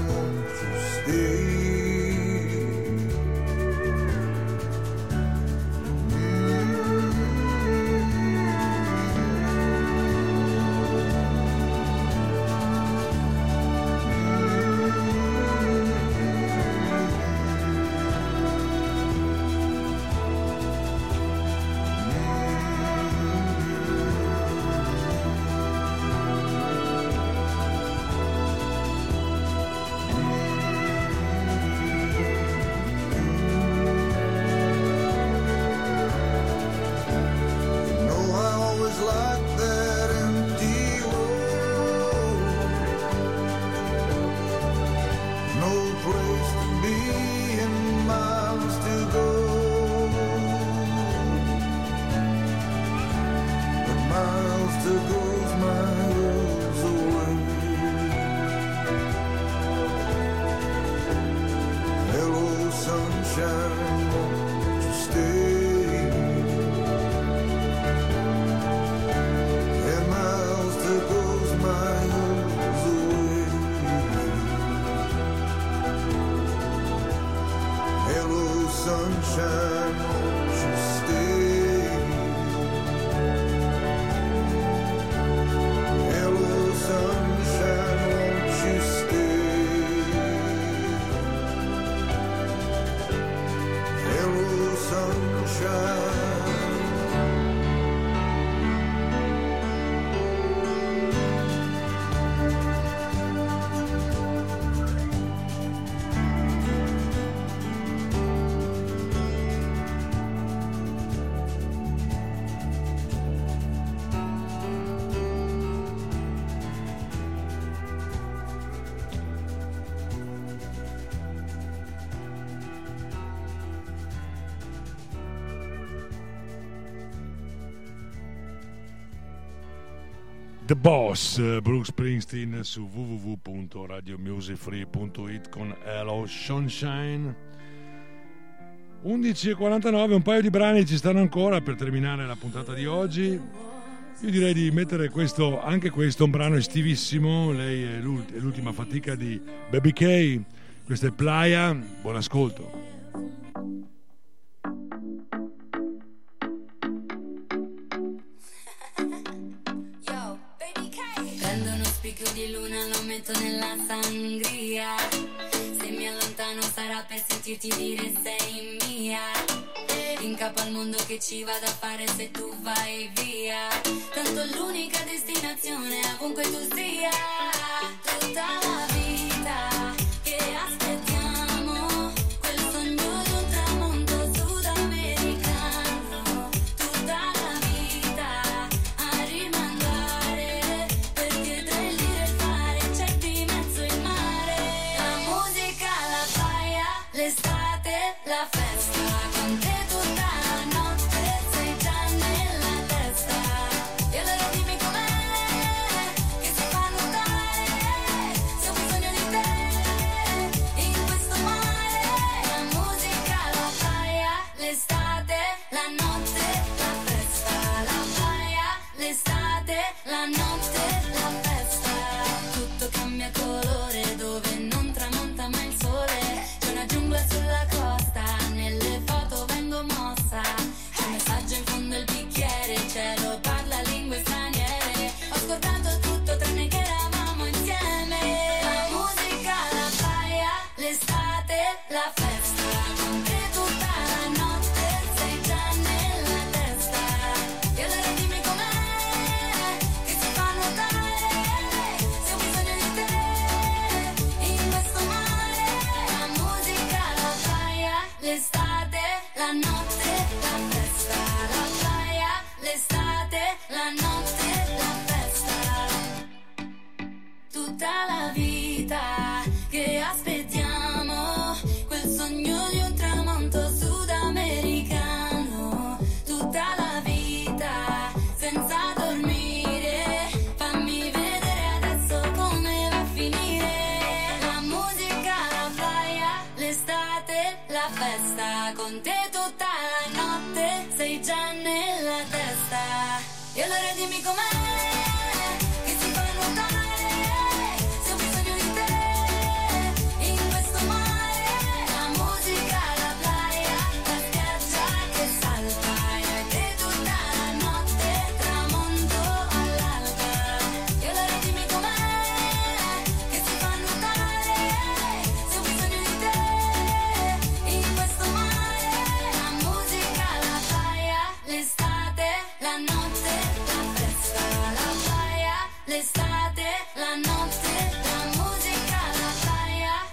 Speaker 1: The Boss, Bruce Springsteen su www.radiomusicfree.it con Hello Sunshine. 11.49, un paio di brani ci stanno ancora per terminare la puntata di oggi. Io direi di mettere questo, anche questo, un brano estivissimo. Lei è l'ultima fatica di Baby K. Questa è Playa. Buon ascolto.
Speaker 12: Sangria. Se mi allontano sarà per sentirti dire sei mia. In capo al mondo che ci vado a fare se tu vai via. Tanto l'unica destinazione ovunque tu sia. Tutta la vita che aspettiamo.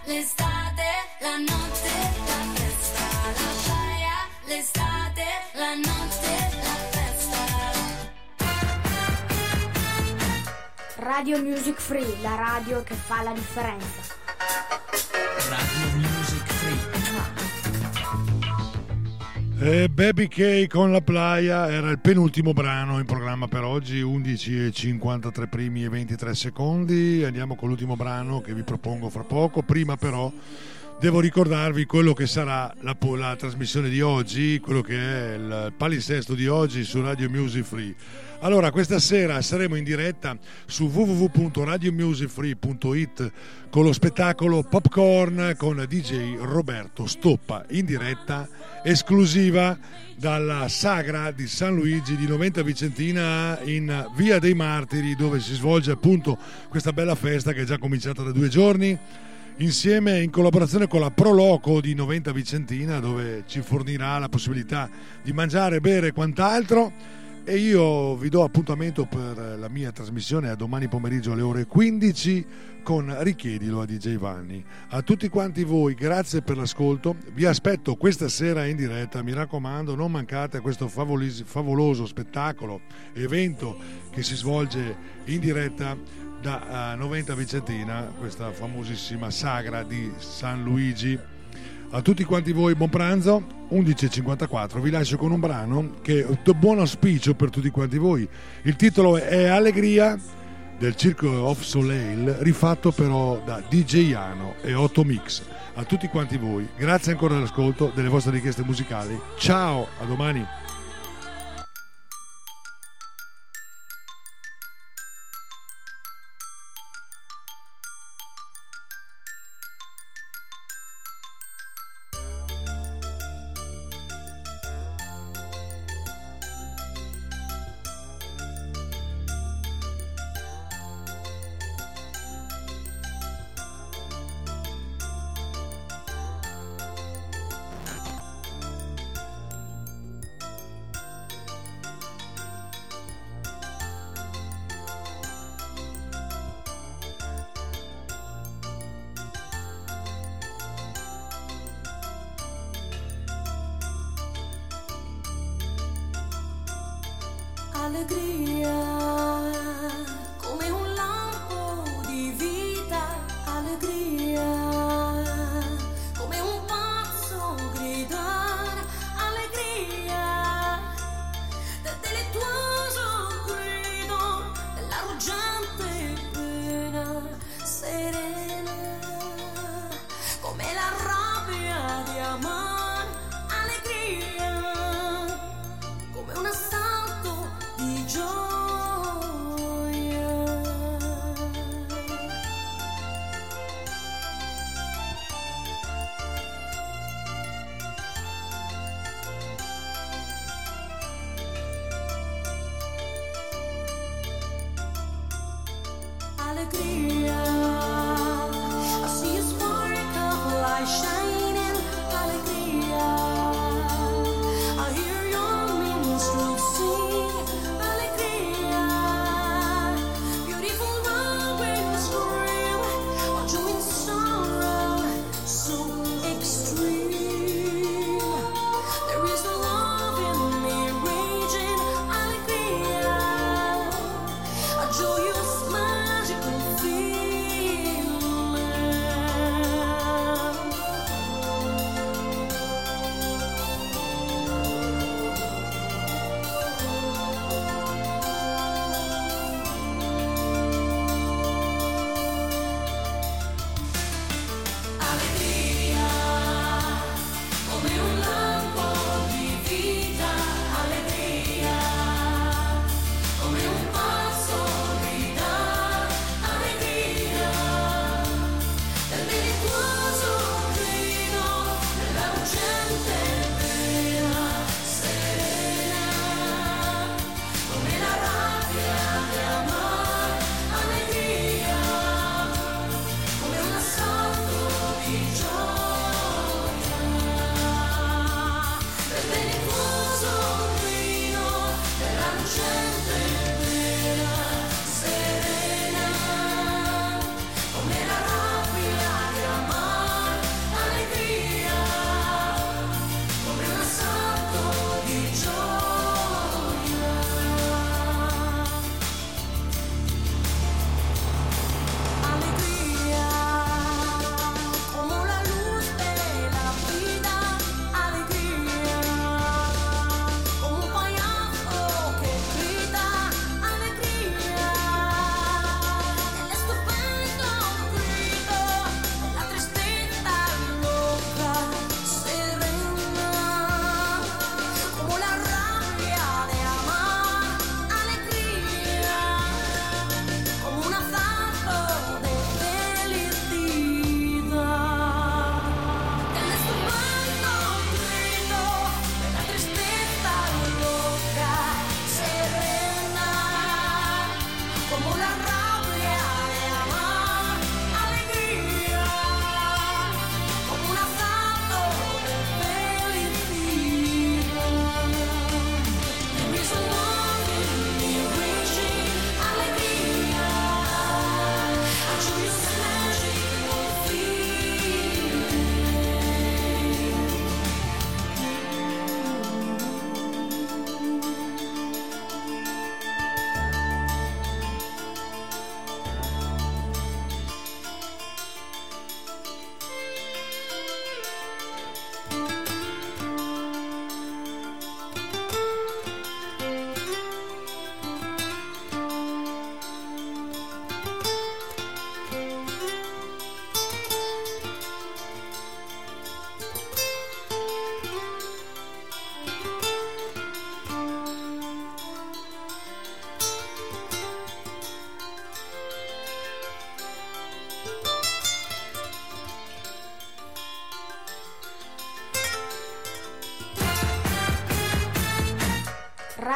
Speaker 12: L'estate, la notte, la festa, la playa, l'estate, la notte, la festa.
Speaker 19: Radio Music Free, la radio che fa la differenza.
Speaker 1: E Baby K con la playa era il penultimo brano in programma per oggi, 11 e 53 primi e 23 secondi. Andiamo con l'ultimo brano che vi propongo fra poco. Prima però devo ricordarvi quello che sarà la, la trasmissione di oggi, quello che è il palinsesto di oggi su Radio Music Free. Allora, questa sera saremo in diretta su www.radiomusicfree.it con lo spettacolo Popcorn con DJ Roberto Stoppa in diretta esclusiva dalla Sagra di San Luigi di Noventa Vicentina in Via dei Martiri dove si svolge appunto questa bella festa che è già cominciata da due giorni insieme in collaborazione con la Proloco di Noventa Vicentina dove ci fornirà la possibilità di mangiare, bere e quant'altro e io vi do appuntamento per la mia trasmissione a domani pomeriggio alle ore 15 con Richiedilo a DJ Vanni. A tutti quanti voi grazie per l'ascolto, vi aspetto questa sera in diretta, mi raccomando non mancate a questo favoloso spettacolo, evento che si svolge in diretta da eh, Noventa Vicentina, questa famosissima sagra di San Luigi. A tutti quanti voi buon pranzo, 11.54, vi lascio con un brano che è buon auspicio per tutti quanti voi. Il titolo è Allegria del Circo of Soleil, rifatto però da DJ Iano e Otto Mix. A tutti quanti voi, grazie ancora dell'ascolto, delle vostre richieste musicali. Ciao, a domani.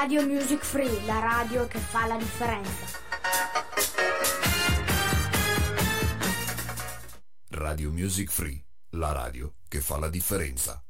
Speaker 19: Radio Music Free, la radio che fa la differenza.
Speaker 3: Radio Music Free, la radio che fa la differenza.